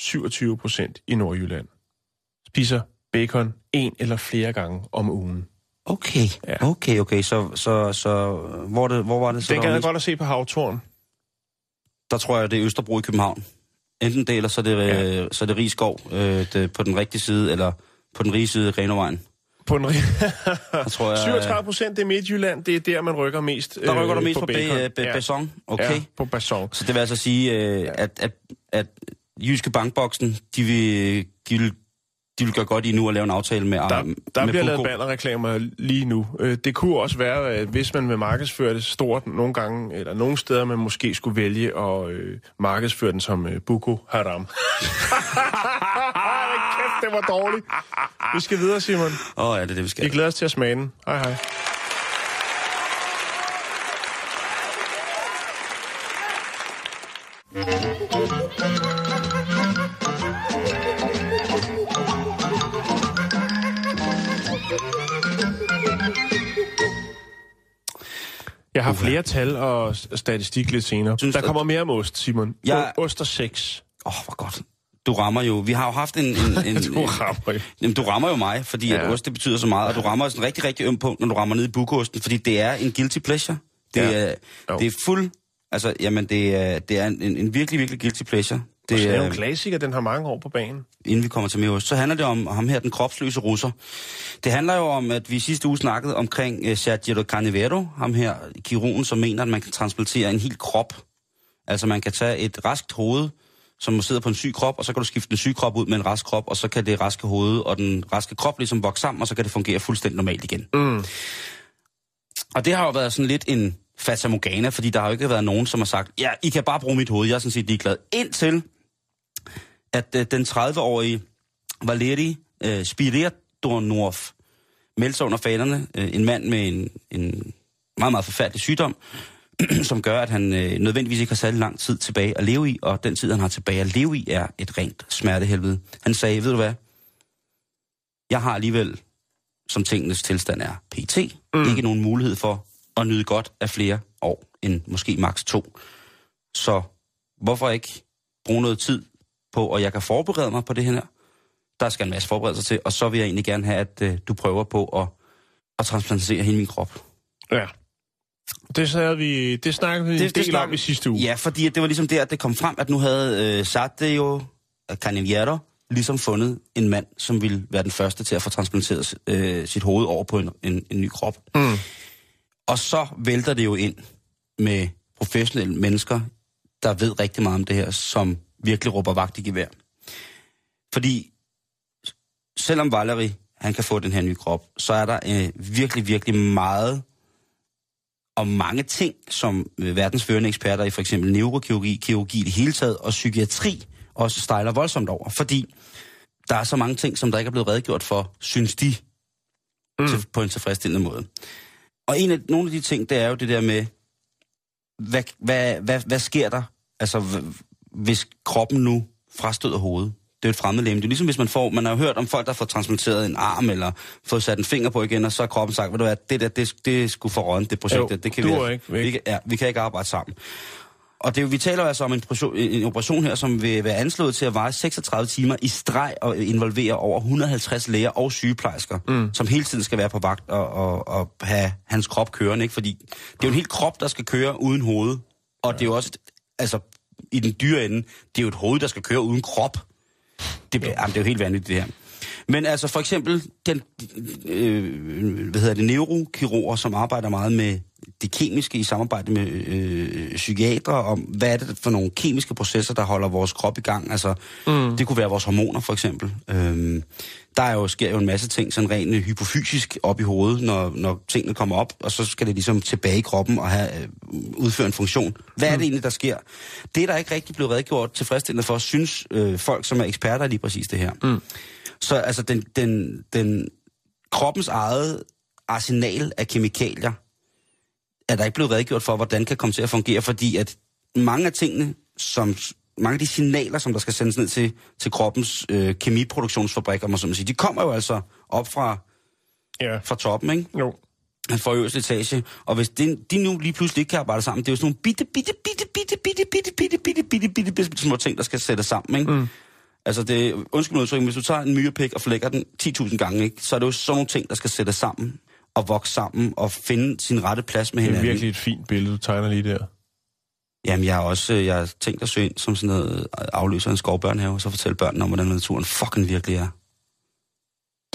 [SPEAKER 6] 27 procent i Nordjylland spiser bacon en eller flere gange om ugen.
[SPEAKER 5] Okay,
[SPEAKER 6] Ja.
[SPEAKER 5] okay, okay. Så, så, så hvor, det, hvor var det så?
[SPEAKER 6] Det
[SPEAKER 5] var
[SPEAKER 6] jeg godt at se på Havtorn.
[SPEAKER 5] Der tror jeg, det er Østerbro i København. Enten det, eller så er det,
[SPEAKER 6] Ja.
[SPEAKER 5] ja. så er det Rigskov øh, det, på den rigtige side, eller på den rige side af Grenovejen.
[SPEAKER 6] På en
[SPEAKER 5] Der tror jeg,
[SPEAKER 6] 37 procent det er Midtjylland. Det er der, man rykker mest
[SPEAKER 5] der rykker
[SPEAKER 6] øh,
[SPEAKER 5] du mest på, på
[SPEAKER 6] bacon.
[SPEAKER 5] Besson. Okay.
[SPEAKER 6] Ja, på Basson.
[SPEAKER 5] Så det vil altså sige, øh, at, at, at Jyske Bankboksen, de vil, de vil, de vil gøre godt i nu at lave en aftale med
[SPEAKER 6] Der,
[SPEAKER 5] med
[SPEAKER 6] der bliver lavet
[SPEAKER 5] Buko.
[SPEAKER 6] bannerreklamer lige nu. Øh, Det kunne også være, at hvis man vil markedsføre det stort nogle gange, eller nogle steder, man måske skulle vælge at øh, markedsføre den som øh, Buko Haram. Kæft, det var dårligt. Vi skal videre, Simon.
[SPEAKER 5] Åh, oh, ja, det er det, vi skal.
[SPEAKER 6] Vi glæder os til at smage den. Hej hej. Jeg har flere tal og statistik lidt senere.
[SPEAKER 5] Synes,
[SPEAKER 6] Der kommer mere om ost, Simon.
[SPEAKER 5] Jeg-
[SPEAKER 6] Ost og sex.
[SPEAKER 5] Åh, oh, hvor godt. Du rammer jo. Vi har jo haft en... en, en
[SPEAKER 6] Du rammer jo.
[SPEAKER 5] Jamen, du rammer jo mig, fordi ja. At ost, det betyder så meget. Og du rammer sådan en rigtig, rigtig øm punkt, når du rammer ned i bukosten, fordi det er en guilty pleasure. Det,
[SPEAKER 6] Ja.
[SPEAKER 5] er,
[SPEAKER 6] Jo.
[SPEAKER 5] det er fuld... Altså, jamen, det er, det er en, en virkelig, virkelig guilty pleasure.
[SPEAKER 6] Det er jo en klassiker, den har mange år på banen.
[SPEAKER 5] inden vi kommer til mere ost, så handler det om ham her, den kropsløse russer. Det handler jo om, at vi sidste uge snakkede omkring uh, Sergio Carnevero, ham her, kirurgen, som mener, at man kan transplantere en hel krop. Altså, man kan tage et raskt hoved, som sidder på en syg krop, og så kan du skifte den syge krop ud med en rask krop, og så kan det raske hoved og den raske krop ligesom vokse sammen, og så kan det fungere fuldstændig normalt igen.
[SPEAKER 6] Mm.
[SPEAKER 5] Og det har jo været sådan lidt en fatamorgana, fordi der har jo ikke været nogen, som har sagt, ja, I kan bare bruge mit hoved, jeg er sådan set ligeglad. Indtil, at øh, den 30-årige Valeri øh, Spiridonov meldte sig under fanerne, øh, en mand med en, en meget, meget forfærdelig sygdom, som gør, at han øh, nødvendigvis ikke har særlig lang tid tilbage at leve i, og den tid, han har tilbage at leve i, er et rent smertehelvede. Han sagde, ved du hvad, jeg har alligevel, som tingenes tilstand er PT, mm. ikke nogen mulighed for at nyde godt af flere år, end måske maks to. Så hvorfor ikke bruge noget tid på, og jeg kan forberede mig på det her. Der skal en masse forberedelser til, og så vil jeg egentlig gerne have, at øh, du prøver på at, at transplantere hele min krop.
[SPEAKER 6] Ja. Det, sagde vi, det snakkede vi det, en del
[SPEAKER 5] snak-
[SPEAKER 6] om i sidste uge.
[SPEAKER 5] Ja, fordi det var ligesom der, at det kom frem, at nu havde øh, Sadio Caniniero ligesom fundet en mand, som ville være den første til at få transplanteret øh, sit hoved over på en, en, en ny krop.
[SPEAKER 6] Mm.
[SPEAKER 5] Og så vælter det jo ind med professionelle mennesker, der ved rigtig meget om det her, som virkelig råber vagt i gevær. Fordi selvom Valerie, han kan få den her nye krop, så er der øh, virkelig, virkelig meget og mange ting, som øh, verdens førende eksperter i for eksempel neurokirurgi, kirurgi i det hele taget, og psykiatri også stejler voldsomt over. Fordi der er så mange ting, som der ikke er blevet redegjort for, synes de, mm. til, på en tilfredsstillende måde. Og en af, nogle af de ting, det er jo det der med, hvad, hvad, hvad, hvad sker der, altså, hvis kroppen nu frastøder hovedet? Det er et fremmedlæme. Det er ligesom, hvis man får, man har hørt om folk, der får transplanteret en arm, eller fået sat en finger på igen, og så har kroppen sagt, ved du hvad, det der, det, det sgu for rådent, det projekt,
[SPEAKER 6] Jo,
[SPEAKER 5] det kan vi,
[SPEAKER 6] ikke, væk.
[SPEAKER 5] vi, kan, ja, vi kan ikke arbejde sammen. Og det, vi taler altså om en operation, en operation her, som vil være anslået til at vare 36 timer i streg og involvere over 150 læger og sygeplejersker, mm. som hele tiden skal være på vagt og, og, og have hans krop kørende. Ikke? Fordi det er jo en hel krop, der skal køre uden hoved. Og det er jo også, altså i den dyre ende, det er jo et hoved, der skal køre uden krop. Det, bliver, jamen, det er jo helt vanvittigt, det her. Men altså for eksempel, den, øh, hvad hedder det, neurokirurger, som arbejder meget med det kemiske i samarbejde med øh, psykiater, om hvad er det for nogle kemiske processer, der holder vores krop i gang. Altså, mm. det kunne være vores hormoner for eksempel. Øhm, der er jo, sker jo en masse ting sådan rent øh, hypofysisk op i hovedet, når, når tingene kommer op, og så skal det ligesom tilbage i kroppen og have, øh, udføre en funktion. Hvad er det egentlig, der sker? Det er der ikke rigtig blevet redegjort tilfredsstillende for, synes øh, folk, som er eksperter lige præcis det her. Mm. Så altså, den, den, den kroppens eget arsenal af kemikalier, er der ikke blevet redegjort for, hvordan kan komme til at fungere, fordi at mange af tingene, som mange af de signaler, som der skal sendes ned til, til kroppens øh, kemiproduktionsfabrik, om man sige, de kommer jo altså op fra,
[SPEAKER 6] Ja.
[SPEAKER 5] fra toppen, ikke?
[SPEAKER 6] Jo.
[SPEAKER 5] For øverste etage. Og hvis de, de nu lige pludselig ikke kan arbejde sammen, det er jo sådan nogle bitte, bitte, bitte, bitte, bitte, bitte, bitte, bitte, bitte, bitte, bitte, bitte små ting, der skal sættes sammen, ikke? Mm. Altså, det, undskyld mig udtrykken, hvis du tager en myrepik og flækker den 10.000 gange, ikke, så er det jo sådan nogle ting, der skal sættes sammen og vokse sammen og finde sin rette plads med
[SPEAKER 6] Det er
[SPEAKER 5] hinanden.
[SPEAKER 6] virkelig et fint billede, du tegner lige der.
[SPEAKER 5] Jamen, jeg har også øh, jeg har tænkt at søge ind som sådan noget øh, afløser af en skovbørnehave, og så fortælle børnene om, hvordan naturen fucking virkelig er.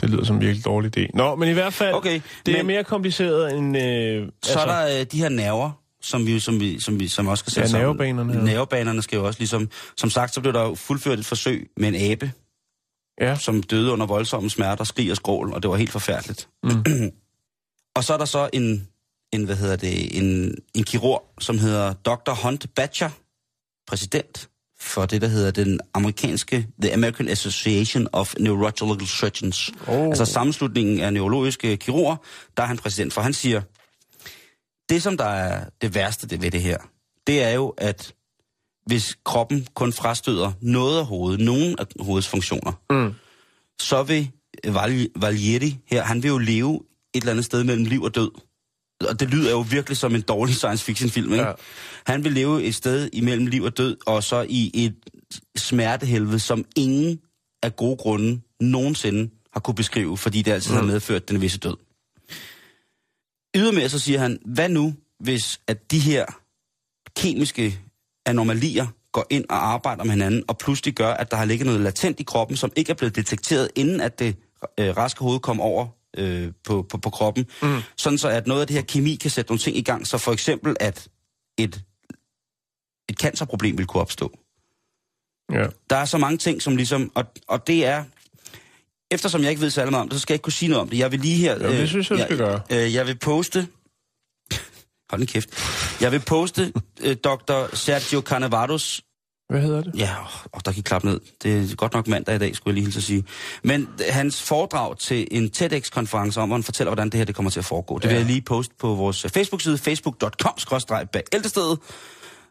[SPEAKER 6] Det lyder som en virkelig dårlig idé. Nå, men i hvert fald,
[SPEAKER 5] Okay,
[SPEAKER 6] det er
[SPEAKER 5] men-
[SPEAKER 6] mere kompliceret end... Øh,
[SPEAKER 5] Så er der øh, de her nerver, som vi, som vi, som vi som også skal sætte
[SPEAKER 6] Ja,
[SPEAKER 5] sammen.
[SPEAKER 6] nervebanerne, ja.
[SPEAKER 5] Nervebanerne skal jo også ligesom... Som sagt, så blev der jo fuldført et forsøg med en abe,
[SPEAKER 6] Ja,
[SPEAKER 5] som døde under voldsomme smerter, skrig og skrål, og det var helt forfærdeligt.
[SPEAKER 6] Mm.
[SPEAKER 5] og så er der så en, en hvad hedder det, en, en kirurg, som hedder Dr. Hunt Batcher, præsident for det, der hedder den amerikanske, The American Association of Neurological Surgeons.
[SPEAKER 6] Oh.
[SPEAKER 5] Altså sammenslutningen af neurologiske kirurger, der er han præsident for. Han siger, det som der er det værste ved det her, det er jo, at hvis kroppen kun frastøder noget af hovedet, nogen af hovedets funktioner,
[SPEAKER 6] Mm.
[SPEAKER 5] så vil Val- Valieri her, han vil jo leve et eller andet sted mellem liv og død. Og det lyder jo virkelig som en dårlig science fiction film, ikke?
[SPEAKER 6] Ja.
[SPEAKER 5] Han vil leve et sted imellem liv og død, og så i et smertehelvede, som ingen af gode grunde nogensinde har kunne beskrive, fordi det altid mm. har medført den visse død. Ydermere så siger han, hvad nu, hvis at de her kemiske anomalier går ind og arbejder med hinanden, og pludselig gør, at der har ligget noget latent i kroppen, som ikke er blevet detekteret, inden at det øh, raske hoved kom over øh, på, på, på kroppen. Mm. Sådan så, at noget af det her kemi kan sætte nogle ting i gang, så for eksempel, at et, et cancerproblem vil kunne opstå.
[SPEAKER 6] ja.
[SPEAKER 5] Der er så mange ting, som ligesom... Og, og det er... Eftersom jeg ikke ved særlig meget om det, så skal jeg ikke kunne sige noget om det. Jeg vil lige her...
[SPEAKER 6] Jo, det synes jeg, du skal gøre.
[SPEAKER 5] Øh, jeg vil poste... Hold en kæft. Jeg vil poste øh, Dr. Sergio Canavados...
[SPEAKER 6] Hvad hedder det?
[SPEAKER 5] Ja, åh, der kan klappe ned. Det er godt nok mandag i dag, skulle jeg lige hilse at sige. Men øh, hans foredrag til en TEDx-konference om, hvor han fortæller, hvordan det her det kommer til at foregå. Det ja. vil jeg lige poste på vores Facebook-side, facebook.com-bæltestedet.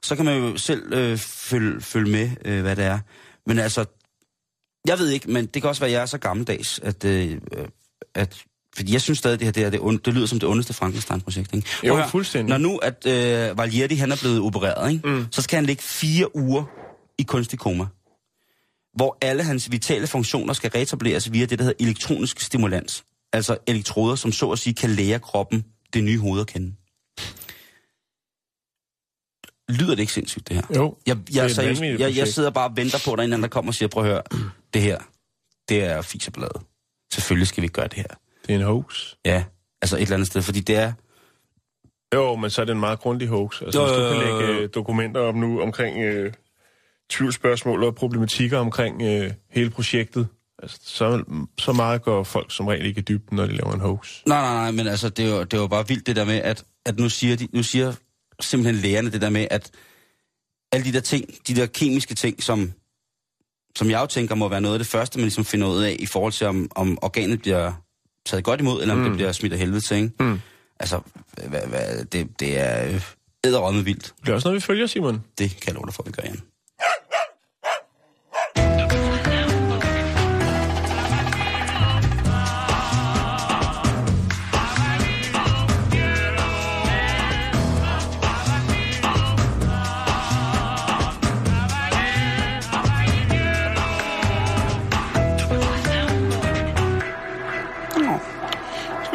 [SPEAKER 5] Så kan man jo selv øh, følge, følge med, øh, hvad det er. Men altså, jeg ved ikke, men det kan også være, at jeg er så gammeldags, at, øh, at fordi jeg synes stadig, det her det, er det, onde, det lyder som det ondeste Frankenstein-projekt. Ikke?
[SPEAKER 6] Jo,
[SPEAKER 5] høre,
[SPEAKER 6] fuldstændig.
[SPEAKER 5] Når nu, at øh, Valierdi, han er blevet opereret, ikke? Mm. så skal han ligge fire uger i kunstig koma. Hvor alle hans vitale funktioner skal reetableres via det, der hedder elektronisk stimulans. Altså elektroder, som så at sige kan lære kroppen det nye hoved at kende. Lyder det ikke sindssygt, det her?
[SPEAKER 6] Jo,
[SPEAKER 5] Jeg,
[SPEAKER 6] det er
[SPEAKER 5] jeg, seriøst, jeg, jeg sidder bare og venter på, at der er en anden, der kommer og siger, prøv at høre, det her, det er fisebladet. Selvfølgelig skal vi gøre det her.
[SPEAKER 6] Det er en hoax.
[SPEAKER 5] Ja, altså et eller andet sted, fordi det er...
[SPEAKER 6] Jo, men så er det en meget grundig hoax. Altså,
[SPEAKER 5] Jo,
[SPEAKER 6] hvis du kan lægge øh, dokumenter op nu omkring øh, tvivlsspørgsmål og problematikker omkring øh, hele projektet, altså, så, så meget går folk som regel ikke i dybden, når de laver en hoax.
[SPEAKER 5] Nej, nej, nej, men altså, det er jo, det er jo bare vildt det der med, at, at nu, siger de, nu siger simpelthen lægerne det der med, at alle de der ting, de der kemiske ting, som, som jeg jo tænker må være noget af det første, man ligesom finder ud af, i forhold til, om, om organet bliver taget godt imod, eller om mm. det bliver smidt af helvede til, ikke?
[SPEAKER 6] Mm.
[SPEAKER 5] Altså, hvad, hvad, det, det er øh, æderrømme vildt.
[SPEAKER 6] Det er også noget, vi følger, Simon.
[SPEAKER 5] Det kan jeg love dig for, at vi gør, Jan.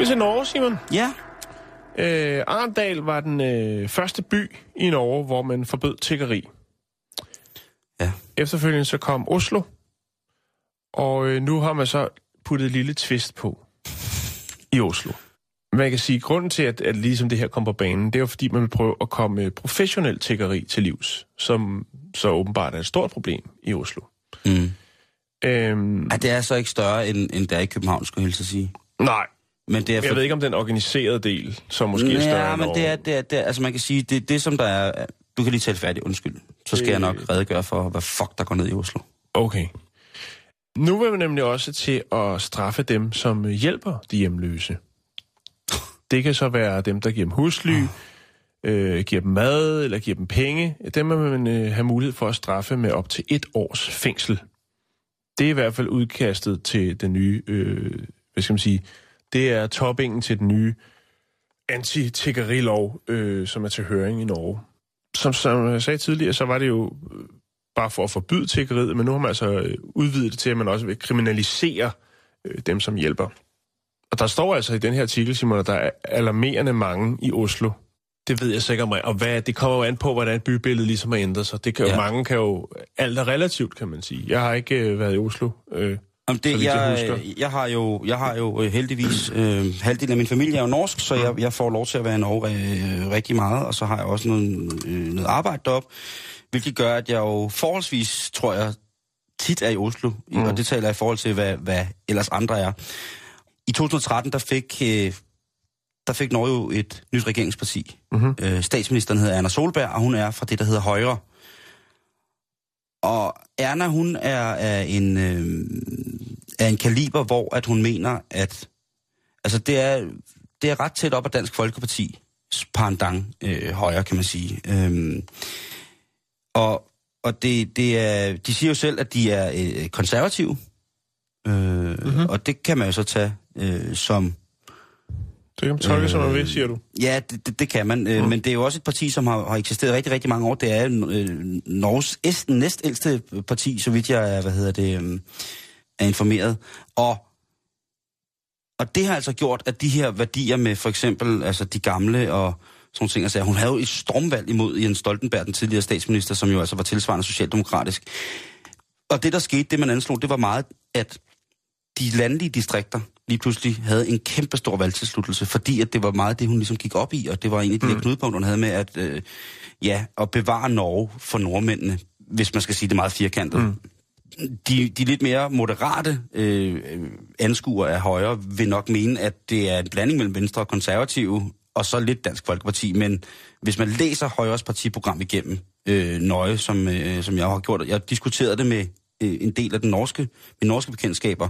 [SPEAKER 6] Til Norge, Simon?
[SPEAKER 5] Ja,
[SPEAKER 6] Øh, Arendal var den øh, første by i Norge, hvor man forbød tiggeri.
[SPEAKER 5] ja.
[SPEAKER 6] Efterfølgende så kom Oslo, og øh, nu har man så puttet et lille twist på i Oslo. Man kan sige, at grunden til, at, at ligesom det her kom på banen, det er jo fordi, man vil prøve at komme øh, professionel tiggeri til livs, som så åbenbart er et stort problem i Oslo.
[SPEAKER 5] Mm.
[SPEAKER 6] Øhm,
[SPEAKER 5] Ja, det er så ikke større, end, end det er i København, skulle jeg hilse at sige.
[SPEAKER 6] nej,
[SPEAKER 5] Men det er
[SPEAKER 6] jeg ved ikke, om den organiserede del, som måske er større
[SPEAKER 5] Ja, men det er, det er, det er, altså man kan sige, det, det som der er, du kan lige tale færdigt, undskyld. Så skal
[SPEAKER 6] Det-
[SPEAKER 5] jeg nok redegøre for, hvad fuck der går ned i Oslo.
[SPEAKER 6] Okay. Nu vil man nemlig også til at straffe dem, som hjælper de hjemløse. Det kan så være dem, der giver dem husly, øh, giver dem mad eller giver dem penge. Dem vil man øh, have mulighed for at straffe med op til et års fængsel. Det er i hvert fald udkastet til den nye, øh, hvad skal man sige, det er toppingen til den nye anti-tiggerilov, øh, som er til høring i Norge. Som, som jeg sagde tidligere, så var det jo øh, bare for at forbyde tiggeriet, men nu har man altså øh, udvidet det til, at man også vil kriminalisere øh, dem, som hjælper. Og der står altså i den her artikel, Simon, at der er alarmerende mange i Oslo. Det ved jeg sikkert mig. Og hvad, det kommer jo an på, hvordan bybilledet ligesom har ændret sig. Det kan jo,
[SPEAKER 5] Ja.
[SPEAKER 6] mange kan jo... Alt er relativt, kan man sige. Jeg har ikke øh, været i Oslo. Øh, Så
[SPEAKER 5] det,
[SPEAKER 6] jeg
[SPEAKER 5] jeg, jeg, har jo, jeg har jo øh, heldigvis, øh, halvdelen af min familie er jo norsk, så jeg, jeg får lov til at være i Norge øh, rigtig meget, og så har jeg også noget, øh, noget arbejde deroppe, hvilket gør, at jeg jo forholdsvis, tror jeg, tit er i Oslo, mm. og det taler jeg i forhold til, hvad, hvad ellers andre er. I 2013, der fik, øh, der fik Norge jo et nyt regeringsparti.
[SPEAKER 6] Mhm.
[SPEAKER 5] Øh, statsministeren hedder Erna Solberg, og hun er fra det, der hedder Højre. Og Erna, hun er af en, øh, af en kaliber, hvor at hun mener, at altså det er, det er ret tæt op af Dansk Folkeparti pandang øh, højre, kan man sige. Øhm, og og det, det er, de siger jo selv, at de er øh, konservative. Øh, mm-hmm. Og det kan man jo så tage øh, som...
[SPEAKER 6] det kan man tolke, øh, som man vil, siger du.
[SPEAKER 5] Ja, det, det, det kan man. Øh, Men det er jo også et parti, som har, har eksisteret rigtig, rigtig mange år. Det er øh, Norges æst, næstældste parti, så vidt jeg er, hvad hedder det, øh, er informeret. Og, og det har altså gjort, at de her værdier med for eksempel altså de gamle og sådan ting, altså, hun havde jo et stormvalg imod Jens Stoltenberg, den tidligere statsminister, som jo altså var tilsvarende socialdemokratisk. Og det, der skete, det man anslog, det var meget, at de landlige distrikter lige pludselig havde en kæmpe stor valgtilslutelse, fordi at det var meget det, hun ligesom gik op i, og det var en af de mm. der knudepunkter, hun havde med at, øh, ja, at bevare Norge for nordmændene, hvis man skal sige det meget firkantet. Mm. De, de lidt mere moderate øh, anskuere af højre vil nok mene, at det er en blanding mellem Venstre og konservative, og så lidt Dansk Folkeparti. Men hvis man læser Højres partiprogram igennem øh, nøje, som, øh, som jeg har gjort, jeg diskuterede det med øh, en del af den norske, mine norske bekendtskaber,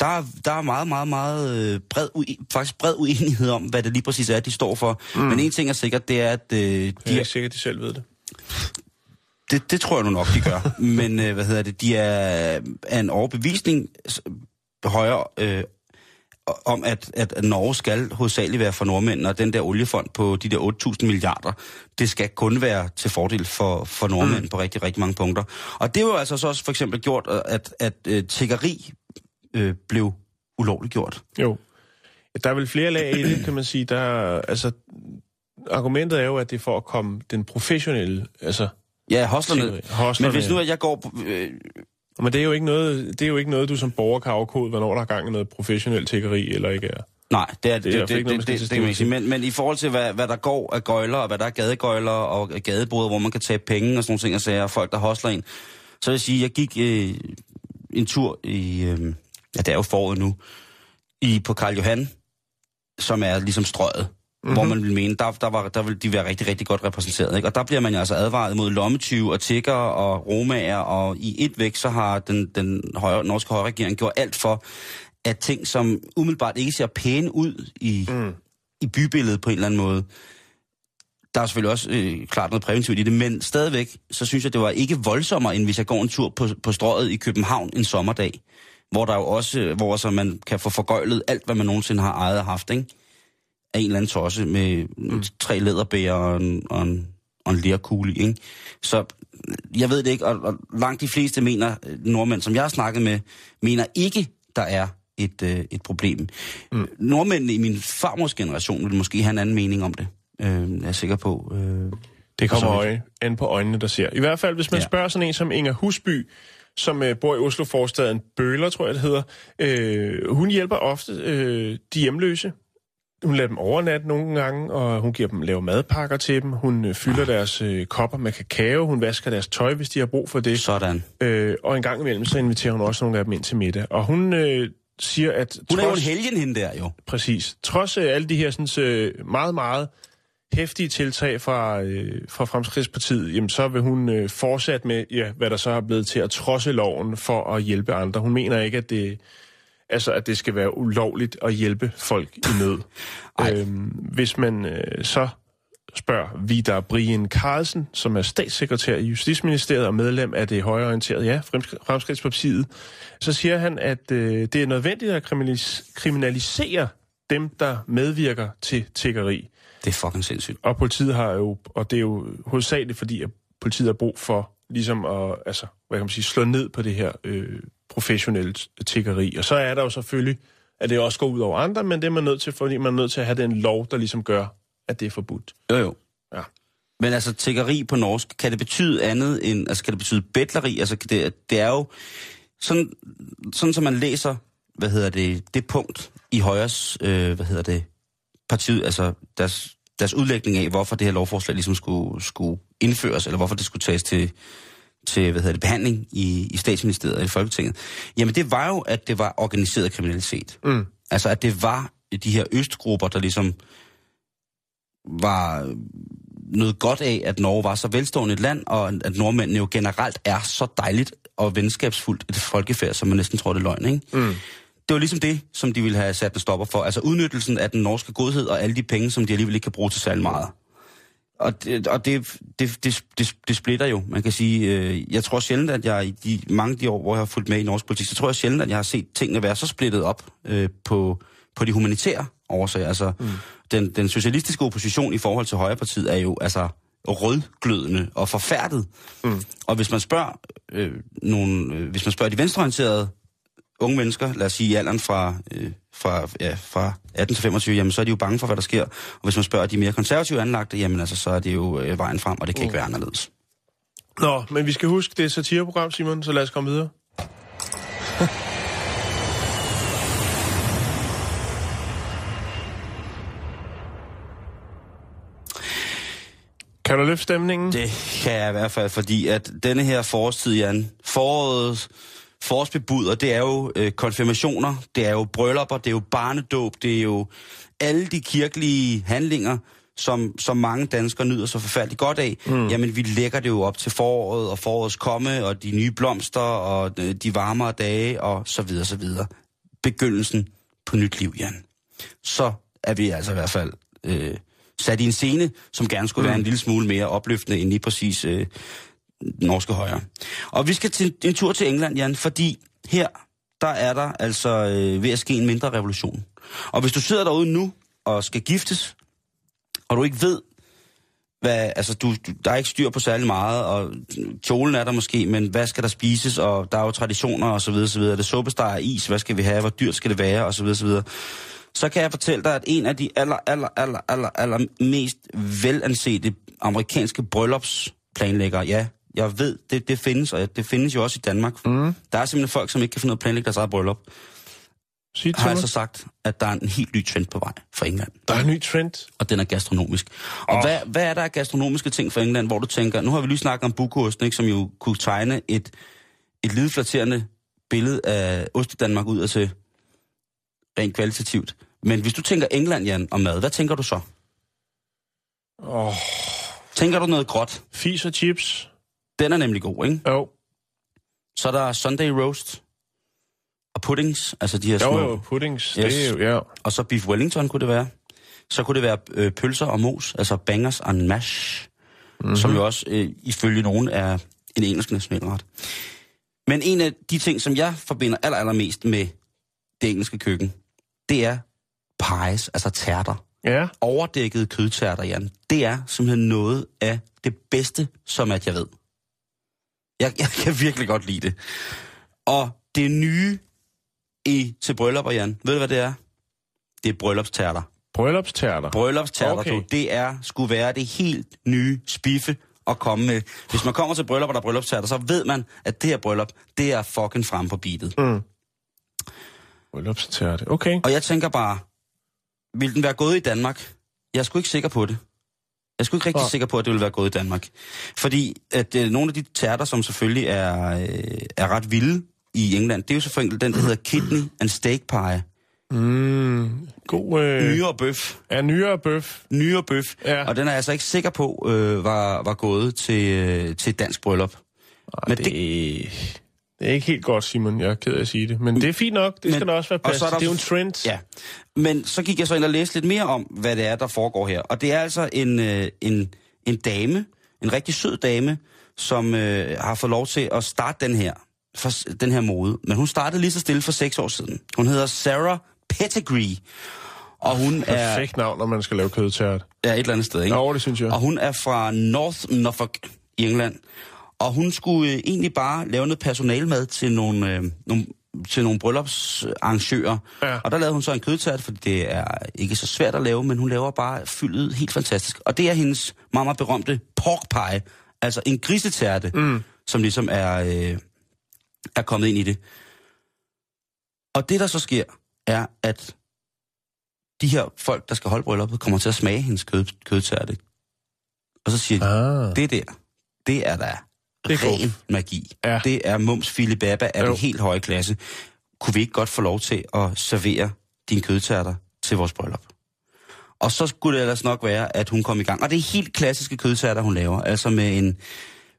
[SPEAKER 5] der, er- der er meget, meget, meget øh, bred, ue- faktisk bred uenighed om, hvad det lige præcis er, de står for. Mm. Men en ting er sikkert, det er, at øh,
[SPEAKER 6] Jeg er
[SPEAKER 5] de,
[SPEAKER 6] ikke sikker, at de selv ved det.
[SPEAKER 5] det, det tror jeg nu nok, de gør. Men øh, hvad hedder det, de er af en overbevisning højere øh, om, at, at at Norge skal hovedsageligt være for nordmændene, og den der oliefond på de der 8.000 milliarder, det skal kun være til fordel for, for nordmænd mm. på rigtig, rigtig mange punkter. Og det var altså så også for eksempel gjort, at, at øh, tiggeri øh, blev ulovligt gjort.
[SPEAKER 6] Jo. Der er vel flere lag i det, kan man sige. Der, er- altså, argumentet er jo, at det er for at komme den professionelle, altså,
[SPEAKER 5] Ja, hoslerne.
[SPEAKER 6] tiggeri- hoslerne,
[SPEAKER 5] Men hvis nu, at jeg går... på- Øh,
[SPEAKER 6] Men det er, jo ikke noget, det er jo ikke noget, du som borger kan afkode, hvornår der er gang i noget professionelt tiggeri eller ikke er.
[SPEAKER 5] nej, det er
[SPEAKER 6] Det er
[SPEAKER 5] det, det,
[SPEAKER 6] ikke noget, man
[SPEAKER 5] det,
[SPEAKER 6] skal
[SPEAKER 5] det, det, kan man ikke sige.
[SPEAKER 6] stilling
[SPEAKER 5] Men, men i forhold til, hvad, hvad der går af gøjler, og hvad der er gadegøjler og gadeboder, hvor man kan tage penge og sådan nogle ting, og sager, og folk, der hostler ind, så vil jeg sige, jeg gik øh, en tur i... Øh, ja, det er jo foråret nu, i, på Karl Johan, som er ligesom strøget,
[SPEAKER 6] Mhm.
[SPEAKER 5] mm-hmm. hvor man vil mene, der, der, var, der vil de være rigtig, rigtig godt repræsenteret. Ikke? Og der bliver man jo altså advaret mod lommetyve og tigger og romager, og i et væk, så har den, den højre, norske højre regering gjort alt for, at ting, som umiddelbart ikke ser pæne ud i, mm. i bybilledet på en eller anden måde, der er selvfølgelig også øh, klart noget præventivt i det, men stadigvæk, så synes jeg, det var ikke voldsommere, end hvis jeg går en tur på, på strøget i København en sommerdag, hvor der jo også, hvor så man kan få forgøjlet alt, hvad man nogensinde har ejet og haft, ikke? Af en eller anden tosse med mm. tre læderbæger og en, og en, og en lerkugle, ikke? Så jeg ved det ikke, og, og langt de fleste mener, nordmænd, som jeg har snakket med, mener ikke, der er et, øh, et problem. Mm. Nordmændene i min farmors generation vil måske have en anden mening om det. Øh, jeg er sikker på. Øh,
[SPEAKER 6] Det kommer øje, an på øjnene, der ser. I hvert fald, hvis man
[SPEAKER 5] ja.
[SPEAKER 6] spørger sådan en som Inger Husby, som øh, bor i Oslo forstaden Bøler, tror jeg det hedder. Øh, hun hjælper ofte øh, de hjemløse. Hun lader dem overnatte nogle gange, og hun giver dem laver madpakker til dem. Hun øh, fylder deres øh, kopper med kakao. Hun vasker deres tøj, hvis de har brug for det.
[SPEAKER 5] sådan.
[SPEAKER 6] Øh, og en gang imellem, så inviterer hun også nogle af dem ind til middag. Og hun øh, siger, at
[SPEAKER 5] Hun er jo en
[SPEAKER 6] trods-
[SPEAKER 5] helgen, hende der jo.
[SPEAKER 6] Præcis. Trods øh, alle de her sådan, øh, meget, meget hæftige tiltag fra, øh, fra Fremskridtspartiet, jamen, så vil hun øh, fortsætte med, ja, hvad der så er blevet til at trodse loven for at hjælpe andre. Hun mener ikke, at det, altså, at det skal være ulovligt at hjælpe folk i nød. Øhm, hvis man øh, så spørger Vidar Brien Carlsen, som er statssekretær i Justitsministeriet og medlem af det højreorienterede, ja, Frems- Fremskridtspartiet, så siger han, at øh, det er nødvendigt at kriminalis- kriminalisere dem, der medvirker til tiggeri.
[SPEAKER 5] Det er fucking sindssygt.
[SPEAKER 6] Og politiet har jo, og det er jo hovedsageligt fordi, at politiet har brug for ligesom at altså, hvad kan man sige, slå ned på det her øh, professionelle tiggeri. Og så er der jo selvfølgelig, at det også går ud over andre, men det er man nødt til, fordi man er nødt til at have den lov, der ligesom gør, at det er forbudt.
[SPEAKER 5] Jo, jo.
[SPEAKER 6] Ja.
[SPEAKER 5] Men altså, tiggeri på norsk, kan det betyde andet end, altså kan det betyde bedleri? Altså, det, det er jo sådan, sådan, som man læser, hvad hedder det, det punkt i Højres, øh, hvad hedder det, partiet, altså deres, deres udlægning af, hvorfor det her lovforslag ligesom skulle, skulle indføres, eller hvorfor det skulle tages til, til hvad hedder det, behandling i, i statsministeriet og i Folketinget. Jamen det var jo, at det var organiseret kriminalitet.
[SPEAKER 6] Mm.
[SPEAKER 5] Altså at det var de her østgrupper, der ligesom var noget godt af, at Norge var så velstående et land, og at nordmændene jo generelt er så dejligt og venskabsfuldt et folkefærd, som man næsten tror, det er løgn, ikke?
[SPEAKER 6] Mm.
[SPEAKER 5] Det var ligesom det, som de ville have sat en stopper for. Altså udnyttelsen af den norske godhed og alle de penge, som de alligevel ikke kan bruge til særlig meget. Og det, og det, det, det, det, det splitter jo. Man kan sige, øh, jeg tror sjældent, at jeg i de mange de år, hvor jeg har fulgt med i norsk politik, så tror jeg sjældent, at jeg har set tingene være så splittet op øh, på, på de humanitære årsager. Altså, mm. den, den socialistiske opposition i forhold til Højrepartiet er jo altså rødglødende og forfærdet. Mm. Og hvis man spørger øh, nogle, øh, hvis man spørger de venstreorienterede unge mennesker, lad os sige i alderen fra, øh, fra, ja, fra 18 til 25, jamen så er de jo bange for, hvad der sker. Og hvis man spørger de mere konservative anlagte, jamen altså så er det jo øh, vejen frem, og det kan mm. ikke være anderledes.
[SPEAKER 6] Nå, men vi skal huske, det er et satireprogram, Simon, så lad os komme videre. Kan du løfte stemningen?
[SPEAKER 5] Det kan jeg i hvert fald, fordi at denne her forårstid, Jan, foråret, forårsbebuder, det er jo øh, konfirmationer, det er jo bryllupper, det er jo barnedåb, det er jo alle de kirkelige handlinger, som, som mange danskere nyder så forfærdeligt godt af. Mm. Jamen, vi lægger det jo op til foråret og forårets komme, og de nye blomster, og de, de varmere dage, og så videre, så videre. Begyndelsen på nyt liv, Jan. Så er vi altså i hvert fald... Øh, sat i en scene, som gerne skulle mm. være en lille smule mere opløftende end lige præcis øh, norske højre. Og vi skal til en tur til England, Jan, fordi her, der er der altså øh, ved at ske en mindre revolution. Og hvis du sidder derude nu og skal giftes, og du ikke ved, hvad, altså du, du, der er ikke styr på særlig meget, og kjolen er der måske, men hvad skal der spises, og der er jo traditioner og så videre, så videre. Er det suppesteg is, hvad skal vi have, hvor dyrt skal det være, og så videre, så videre så kan jeg fortælle dig, at en af de aller, aller, aller, aller, aller mest velansete amerikanske bryllupsplanlæggere, ja, jeg ved, det, det findes, og det findes jo også i Danmark. Mm. Der er simpelthen folk, som ikke kan finde ud af at planlægge deres eget bryllup.
[SPEAKER 6] Sig
[SPEAKER 5] har altså sagt, at der er en helt ny trend på vej for England.
[SPEAKER 6] Der er en ny trend?
[SPEAKER 5] Og den er gastronomisk. Og oh. hvad, hvad er der af gastronomiske ting for England, hvor du tænker, nu har vi lige snakket om bukosten, ikke, som jo kunne tegne et, et lidflatterende billede af Ost i Danmark ud af til rent kvalitativt. Men hvis du tænker England, Jan, og mad, hvad tænker du så?
[SPEAKER 6] Oh.
[SPEAKER 5] Tænker du noget gråt?
[SPEAKER 6] Fis og chips.
[SPEAKER 5] Den er nemlig god, ikke?
[SPEAKER 6] Jo.
[SPEAKER 5] Så er der Sunday roast og puddings, altså de her
[SPEAKER 6] jo,
[SPEAKER 5] små...
[SPEAKER 6] Jo, puddings, yes. det er jo, ja.
[SPEAKER 5] Og så beef wellington kunne det være. Så kunne det være øh, pølser og mos, altså bangers and mash, mm-hmm. som jo også øh, ifølge nogen er en engelsk nationalret. Men en af de ting, som jeg forbinder aller, allermest med det engelske køkken, det er pies, altså tærter.
[SPEAKER 6] Ja.
[SPEAKER 5] Overdækkede kødtærter, Jan. Det er simpelthen noget af det bedste, som at jeg ved. Jeg, jeg kan virkelig godt lide det. Og det nye i til bryllupper, Jan, ved du hvad det er? Det er bryllupstærter.
[SPEAKER 6] Bryllupstærter?
[SPEAKER 5] Bryllupstærter, okay. du. Det er, skulle være det helt nye spiffe at komme med. Hvis man kommer til bryllup, og der er bryllupstærter, så ved man, at det her bryllup, det er fucking frem på beatet.
[SPEAKER 6] Mm. Bryllupstærte, okay.
[SPEAKER 5] Og jeg tænker bare, vil den være gået i Danmark? Jeg er sgu ikke sikker på det. Jeg er sgu ikke rigtig oh. sikker på, at det vil være gået i Danmark. Fordi at øh, nogle af de tærter, som selvfølgelig er, øh, er ret vilde i England, det er jo selvfølgelig den, der hedder kidney and steak pie.
[SPEAKER 6] Mm, god... Øh...
[SPEAKER 5] Nyere bøf.
[SPEAKER 6] Ja, nyere bøf.
[SPEAKER 5] Nyere bøf.
[SPEAKER 6] Ja.
[SPEAKER 5] Og den er jeg altså ikke sikker på, øh, var, var gået til, øh, til dansk bryllup.
[SPEAKER 6] Ej, Men det... det... Det er ikke helt godt, Simon. Jeg er ked af at sige det. Men det er fint nok. Det men, skal der også være plads til. Det er jo en trend.
[SPEAKER 5] Ja. Men så gik jeg så ind og læste lidt mere om, hvad det er, der foregår her. Og det er altså en, øh, en, en dame, en rigtig sød dame, som øh, har fået lov til at starte den her, for, den her mode. Men hun startede lige så stille for seks år siden. Hun hedder Sarah Pettigrew. Og hun
[SPEAKER 6] Perfekt er... Perfekt navn, når man skal lave kødtært.
[SPEAKER 5] Ja, et eller andet sted, ikke?
[SPEAKER 6] Ja, det synes jeg.
[SPEAKER 5] Og hun er fra North Norfolk i England. Og hun skulle øh, egentlig bare lave noget personalmad til nogle, øh, nogle, til nogle bryllupsarrangører.
[SPEAKER 6] Ja.
[SPEAKER 5] Og der lavede hun så en kødtært, fordi det er ikke så svært at lave, men hun laver bare fyldet helt fantastisk. Og det er hendes meget, meget berømte pork pie, altså en grisetærte, mm. som ligesom er, øh, er kommet ind i det. Og det, der så sker, er, at de her folk, der skal holde brylluppet, kommer til at smage hendes kød, kødtærte. Og så siger de,
[SPEAKER 6] Ah.
[SPEAKER 5] det der, det er da
[SPEAKER 6] Det
[SPEAKER 5] ren magi.
[SPEAKER 6] Ja.
[SPEAKER 5] Det er mums filibaba af
[SPEAKER 6] Jo.
[SPEAKER 5] den helt høje klasse. Kunne vi ikke godt få lov til at servere dine kødtærter til vores bryllup? Og så skulle det ellers nok være, at hun kom i gang. Og det er helt klassiske kødtærter, hun laver. Altså med en,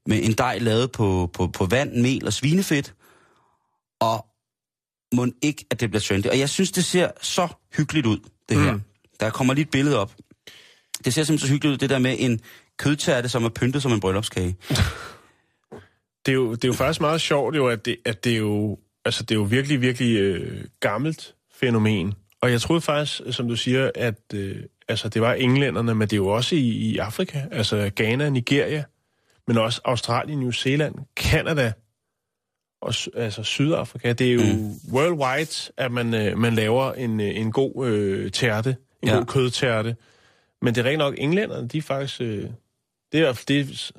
[SPEAKER 5] med en dej lavet på, på, på vand, mel og svinefedt. Og må ikke, at det bliver trendy. Og jeg synes, det ser så hyggeligt ud, det her.
[SPEAKER 6] Mm.
[SPEAKER 5] Der kommer lige et billede op. Det ser simpelthen så hyggeligt ud, det der med en kødtærte, som er pyntet som en bryllupskage.
[SPEAKER 6] Det er, jo, det er jo faktisk meget sjovt, jo, at, det, at det er jo, altså, det er jo virkelig, virkelig øh, gammelt fænomen. Og jeg troede faktisk, som du siger, at øh, altså, det var englænderne, men det er jo også i, i Afrika, altså Ghana, Nigeria, men også Australien, New Zealand, Canada og altså Sydafrika. Det er jo mm. worldwide, at man, øh, man laver en, øh, en god øh, tærte, en
[SPEAKER 5] Ja.
[SPEAKER 6] ja. god kødtærte. Men det er rent nok, englænderne, de er faktisk... Øh, det er det, er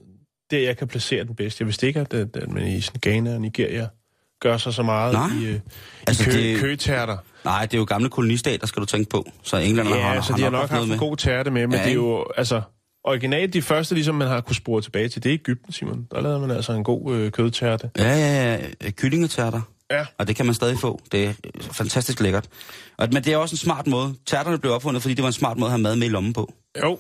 [SPEAKER 6] der, jeg kan placere den bedst. Jeg vidste ikke, at, at, man i sådan Ghana og Nigeria gør sig så meget
[SPEAKER 5] Nej.
[SPEAKER 6] i, øh,
[SPEAKER 5] Altså,
[SPEAKER 6] i kø,
[SPEAKER 5] det-
[SPEAKER 6] det... køtærter.
[SPEAKER 5] Nej, det er jo gamle kolonistater, skal du tænke på. Så har,
[SPEAKER 6] Ja, så
[SPEAKER 5] har
[SPEAKER 6] de har nok
[SPEAKER 5] haft
[SPEAKER 6] haft en god tærte med, men
[SPEAKER 5] Ja,
[SPEAKER 6] det er jo, altså, originalt de første, ligesom man har kunne spore tilbage til, det er Ægypten, Simon. Der lavede man altså en god øh, kødtærte.
[SPEAKER 5] Ja, ja, ja. Kyllingetærter.
[SPEAKER 6] Ja.
[SPEAKER 5] Og det kan man stadig få. Det er fantastisk lækkert. Og, men det er også en smart måde. Tærterne blev opfundet, fordi det var en smart måde at have mad med i lommen på.
[SPEAKER 6] Jo.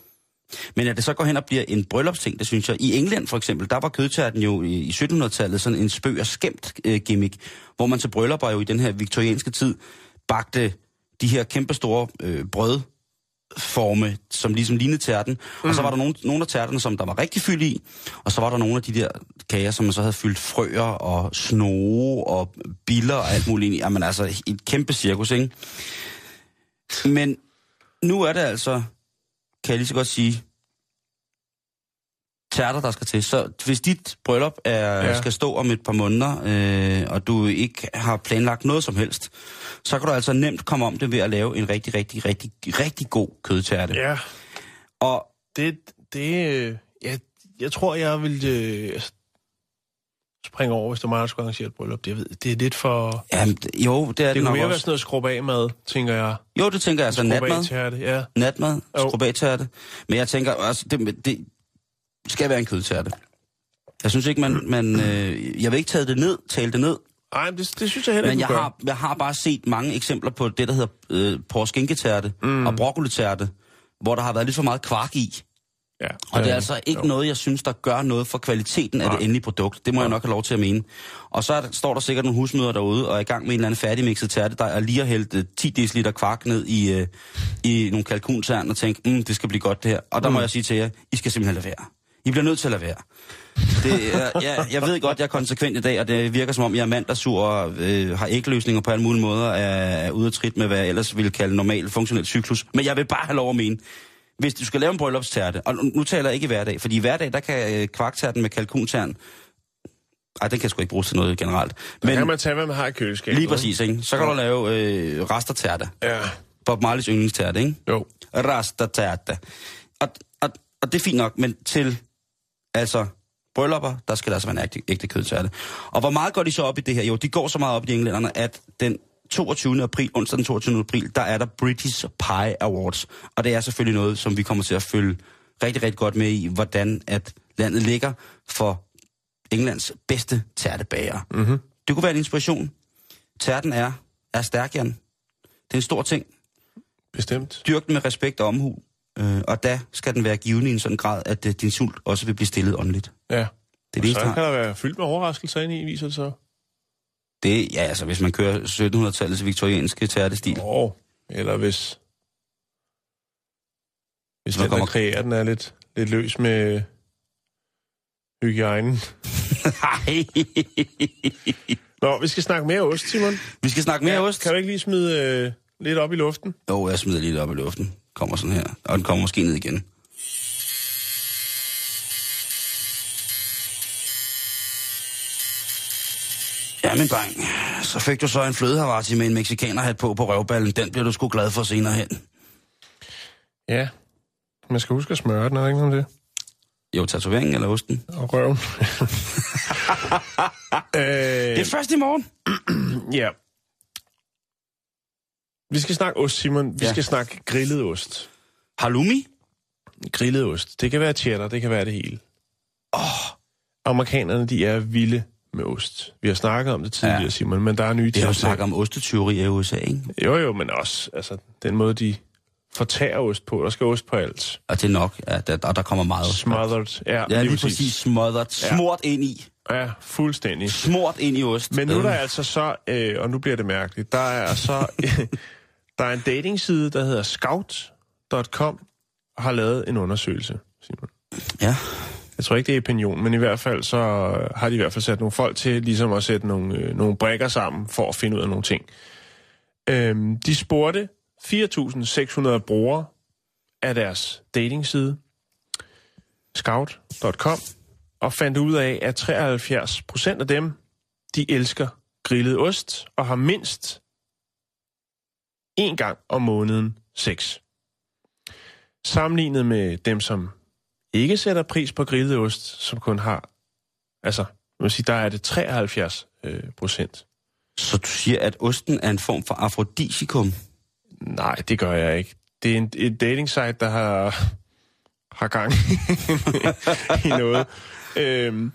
[SPEAKER 5] Men at det så går hen og bliver en bryllupsting, det synes jeg. I England for eksempel, der var kødtærten jo i, i 1700-tallet sådan en spøg og skæmt øh, gimmick, hvor man til bryllupper jo i den her viktorianske tid bagte de her kæmpestore øh, brødforme, som ligesom lignede tærten. Mm. Og så var der nogle, nogle af tærterne, som der var rigtig fyld i, og så var der nogle af de der kager, som man så havde fyldt frøer og snoge og biller og alt muligt ind i. Jamen altså, et kæmpe cirkus, ikke? Men nu er det altså, kan jeg lige så godt sige, tærter, der skal til. Så hvis dit bryllup er, ja.
[SPEAKER 6] Ja.
[SPEAKER 5] skal stå om et par måneder, øh, og du ikke har planlagt noget som helst, så kan du altså nemt komme om det ved at lave en rigtig, rigtig, rigtig, rigtig god kødtærte.
[SPEAKER 6] Ja,
[SPEAKER 5] Og
[SPEAKER 6] det, det øh, jeg, jeg tror, jeg vil øh, altså, springe over, hvis det var mig, der skulle arrangere et bryllup. Det, jeg ved, det er lidt for...
[SPEAKER 5] jamen, jo, det er det,
[SPEAKER 6] Det
[SPEAKER 5] nok
[SPEAKER 6] kunne mere være
[SPEAKER 5] også.
[SPEAKER 6] sådan noget skrub af mad, tænker jeg.
[SPEAKER 5] Jo, det tænker jeg altså
[SPEAKER 6] Skrub af
[SPEAKER 5] natmad.
[SPEAKER 6] tærte, ja.
[SPEAKER 5] Natmad,
[SPEAKER 6] Jo.
[SPEAKER 5] skrubatærte. Men jeg tænker, altså, det, det skal være en kødtærte. Jeg synes ikke, man... man øh, jeg vil ikke tage det ned, tale det ned,
[SPEAKER 6] Ej, men det, det synes jeg heller
[SPEAKER 5] Men
[SPEAKER 6] ikke,
[SPEAKER 5] jeg
[SPEAKER 6] du gør.
[SPEAKER 5] har, jeg har bare set mange eksempler på det, der hedder øh, porskinketærte mm. og broccolitærte, hvor der har været lidt for meget kvark i.
[SPEAKER 6] Ja,
[SPEAKER 5] Og det er altså ikke
[SPEAKER 6] jo.
[SPEAKER 5] noget, jeg synes, der gør noget for kvaliteten af
[SPEAKER 6] Nej.
[SPEAKER 5] det endelige produkt. Det må jeg nok have lov til at mene. Og så er står der sikkert nogle husmøder derude og er i gang med en eller anden færdigmixet tærte, der er lige har hældt øh, 10 dl kvark ned i, øh, i nogle kalkuntern og tænkt, mm, det skal blive godt det her. Og der må jeg sige til jer, I skal simpelthen lade være. I bliver nødt til at lade være. Det er, jeg, jeg ved godt, jeg er konsekvent i dag, og det virker som om, jeg er mand, der sur og øh, har ægløsninger på alle mulige måder, er, er ude af trit med, hvad jeg ellers ville kalde normal funktionel cyklus. Men jeg vil bare have lov at mene, hvis du skal lave en bryllupstærte, og nu, taler jeg ikke i hverdag, fordi i hverdag, der kan øh, kvarktærten med kalkuntern, ej, den kan sgu ikke bruges til noget generelt.
[SPEAKER 6] Men
[SPEAKER 5] Men
[SPEAKER 6] kan man tage, hvad man har i køleskabet.
[SPEAKER 5] lige præcis, ikke? så kan du lave øh, restertærte.
[SPEAKER 6] Ja,
[SPEAKER 5] Bob Marleys yndlingstærte, ikke?
[SPEAKER 6] jo.
[SPEAKER 5] Rastatata. Og, og, og det er fint nok, men til altså bryllupper, der skal der altså være en ægte, ægte kødtærte. Og hvor meget går de så op i det her? Jo, de går så meget op i de englænderne, at den 22. april, onsdag den 22. april, der er der British Pie Awards. Og det er selvfølgelig noget, som vi kommer til at følge rigtig, rigtig godt med i, hvordan at landet ligger for Englands bedste tærtebager. Mm-hmm. Det kunne være en inspiration. Tærten er, er stærk, Jan. Det er en stor ting
[SPEAKER 6] Bestemt.
[SPEAKER 5] dyrk den med respekt og omhu, øh, og da skal den være givende i en sådan grad, at øh, din sult også vil blive stillet åndeligt.
[SPEAKER 6] Ja.
[SPEAKER 5] Det er det
[SPEAKER 6] Så kan der være fyldt med overraskelser ind i, viser det så.
[SPEAKER 5] Det, ja, altså, hvis man kører 1700-tallets viktorianske tærtestil.
[SPEAKER 6] Åh, eller hvis... Hvis
[SPEAKER 5] Så
[SPEAKER 6] den,
[SPEAKER 5] kommer-
[SPEAKER 6] der kreerer den, er lidt, lidt løs med hygiejnen.
[SPEAKER 5] Nej.
[SPEAKER 6] Nå, vi skal snakke mere ost, Simon.
[SPEAKER 5] vi skal snakke mere ost.
[SPEAKER 6] Kan du ikke lige smide øh, lidt op i luften?
[SPEAKER 5] Jo, jeg smider lige det op i luften. Kommer sådan her. Og den kommer måske ned igen. Ja, min dreng. Så fik du så en flødehavarti med en mexikanerhat på på røvballen. Den bliver du sgu glad for senere hen.
[SPEAKER 6] Ja. Man skal huske at smøre den, er ikke noget om det?
[SPEAKER 5] Jo, tatoveringen eller osten.
[SPEAKER 6] Og røven.
[SPEAKER 5] Det
[SPEAKER 6] øh,
[SPEAKER 5] er først i morgen.
[SPEAKER 6] ja. Vi skal snakke ost, Simon. Vi
[SPEAKER 5] Ja.
[SPEAKER 6] skal snakke grillet ost.
[SPEAKER 5] Halloumi?
[SPEAKER 6] Grillet ost. Det kan være cheddar, det kan være det hele. Oh. Amerikanerne, de er vilde med ost. Vi har snakket om det tidligere,
[SPEAKER 5] Ja.
[SPEAKER 6] ja. Simon, men der er nye
[SPEAKER 5] Vi har snakket om ostetyveri i USA, ikke?
[SPEAKER 6] Jo, jo, men også altså, den måde, de fortærer ost på. Der skal ost på alt.
[SPEAKER 5] Og det er nok, at der, og der kommer meget.
[SPEAKER 6] Smothered. Ja,
[SPEAKER 5] Ja, lige præcis smothered. Smurt ind i.
[SPEAKER 6] Ja, fuldstændig.
[SPEAKER 5] Smurt ind i ost.
[SPEAKER 6] Men nu er
[SPEAKER 5] Øh.
[SPEAKER 6] der altså så, øh, og nu bliver det mærkeligt, der er så, der er en datingside, der hedder scout.com, og har lavet en undersøgelse, Simon.
[SPEAKER 5] Ja.
[SPEAKER 6] Jeg tror ikke, det er opinion, men i hvert fald så har de i hvert fald sat nogle folk til ligesom at sætte nogle, øh, nogle brækker sammen for at finde ud af nogle ting. Øhm, de spurgte 4.600 brugere af deres datingside, scout.com, og fandt ud af, at 73 procent af dem, de elsker grillet ost og har mindst en gang om måneden sex. Sammenlignet med dem, som ikke sætter pris på grillet ost, som kun har, altså, man sige, der er det 73 øh, procent.
[SPEAKER 5] Så du siger, at osten er en form for afrodisikum?
[SPEAKER 6] Nej, det gør jeg ikke. Det er en, et dating site, der har, har gang i noget. Øhm,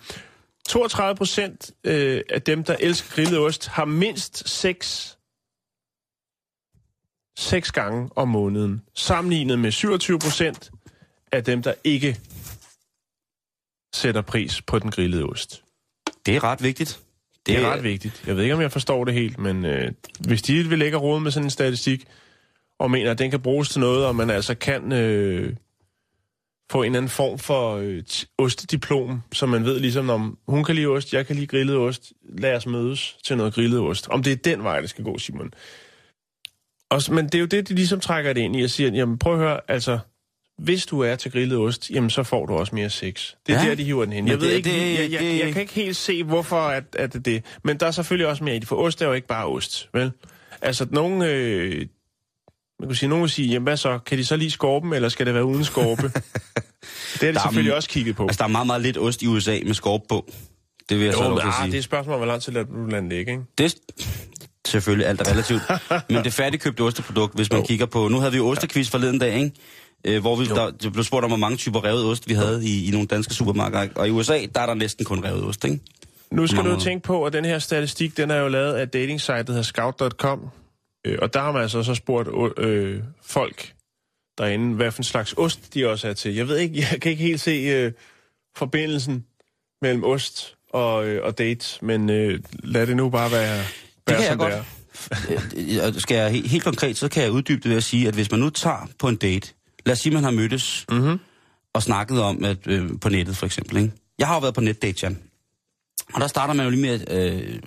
[SPEAKER 6] 32 procent øh, af dem, der elsker grillet ost, har mindst seks seks gange om måneden, sammenlignet med 27 procent af dem, der ikke sætter pris på den grillede ost.
[SPEAKER 5] Det er ret vigtigt.
[SPEAKER 6] Det er ret vigtigt. Jeg ved ikke, om jeg forstår det helt, men øh, hvis de vil lægge råd med sådan en statistik, og mener, at den kan bruges til noget, og man altså kan øh, få en eller anden form for øh, ostediplom, så man ved ligesom, om hun kan lide ost, jeg kan lide grillet ost, lad os mødes til noget grillet ost. Om det er den vej, det skal gå, Simon. Og, men det er jo det, de ligesom trækker det ind i og siger, jamen prøv at høre, altså, hvis du er til grillet ost, jamen så får du også mere sex. Det er
[SPEAKER 5] Ja.
[SPEAKER 6] der, de hiver den hen. Jeg ved
[SPEAKER 5] det-
[SPEAKER 6] ikke,
[SPEAKER 5] det-
[SPEAKER 6] jeg, jeg,
[SPEAKER 5] det-
[SPEAKER 6] jeg kan ikke helt se, hvorfor at, at det er det. Men der er selvfølgelig også mere i det, for ost er jo ikke bare ost, vel? Altså, nogen... Øh, man kunne sige, nogen vil sige, jamen hvad så? Kan de så lige skorpen, eller skal det være uden skorpe? det har de
[SPEAKER 5] Der er-
[SPEAKER 6] selvfølgelig også kigget på.
[SPEAKER 5] Altså, der er meget, meget lidt ost i USA med skorp på. Det vil jeg så
[SPEAKER 6] jo,
[SPEAKER 5] lov
[SPEAKER 6] men, ah,
[SPEAKER 5] sige.
[SPEAKER 6] det er et spørgsmål, om, hvor lang tid lader du ligge, ikke?
[SPEAKER 5] Det er selvfølgelig alt er relativt. Men det færdigkøbte osteprodukt, hvis man
[SPEAKER 6] Jo.
[SPEAKER 5] kigger på... Nu havde vi jo ostequiz forleden dag, ikke? Øh, hvor vi, der, der blev spurgt om, hvor mange typer revet ost vi havde i, i nogle danske supermarkeder. Og i USA, der er der næsten kun revet ost, ikke?
[SPEAKER 6] Nu skal du tænke på, at den her statistik, den er jo lavet af dating der hedder scout.com. Øh, og der har man altså så spurgt øh, folk derinde, hvad for en slags ost de også er til. Jeg ved ikke, jeg kan ikke helt se øh, forbindelsen mellem ost og, øh, og date, men øh, lad det nu bare være, være
[SPEAKER 5] jeg
[SPEAKER 6] som
[SPEAKER 5] godt.
[SPEAKER 6] det er.
[SPEAKER 5] Øh, og Skal jeg helt, helt konkret, så kan jeg uddybe det ved at sige, at hvis man nu tager på en date... Lad os sige, man har mødtes
[SPEAKER 6] Mm-hmm.
[SPEAKER 5] og snakket om, at øh, på nettet for eksempel, ikke? Jeg har jo været på netdate, Jan. Og der starter man jo lige med øh,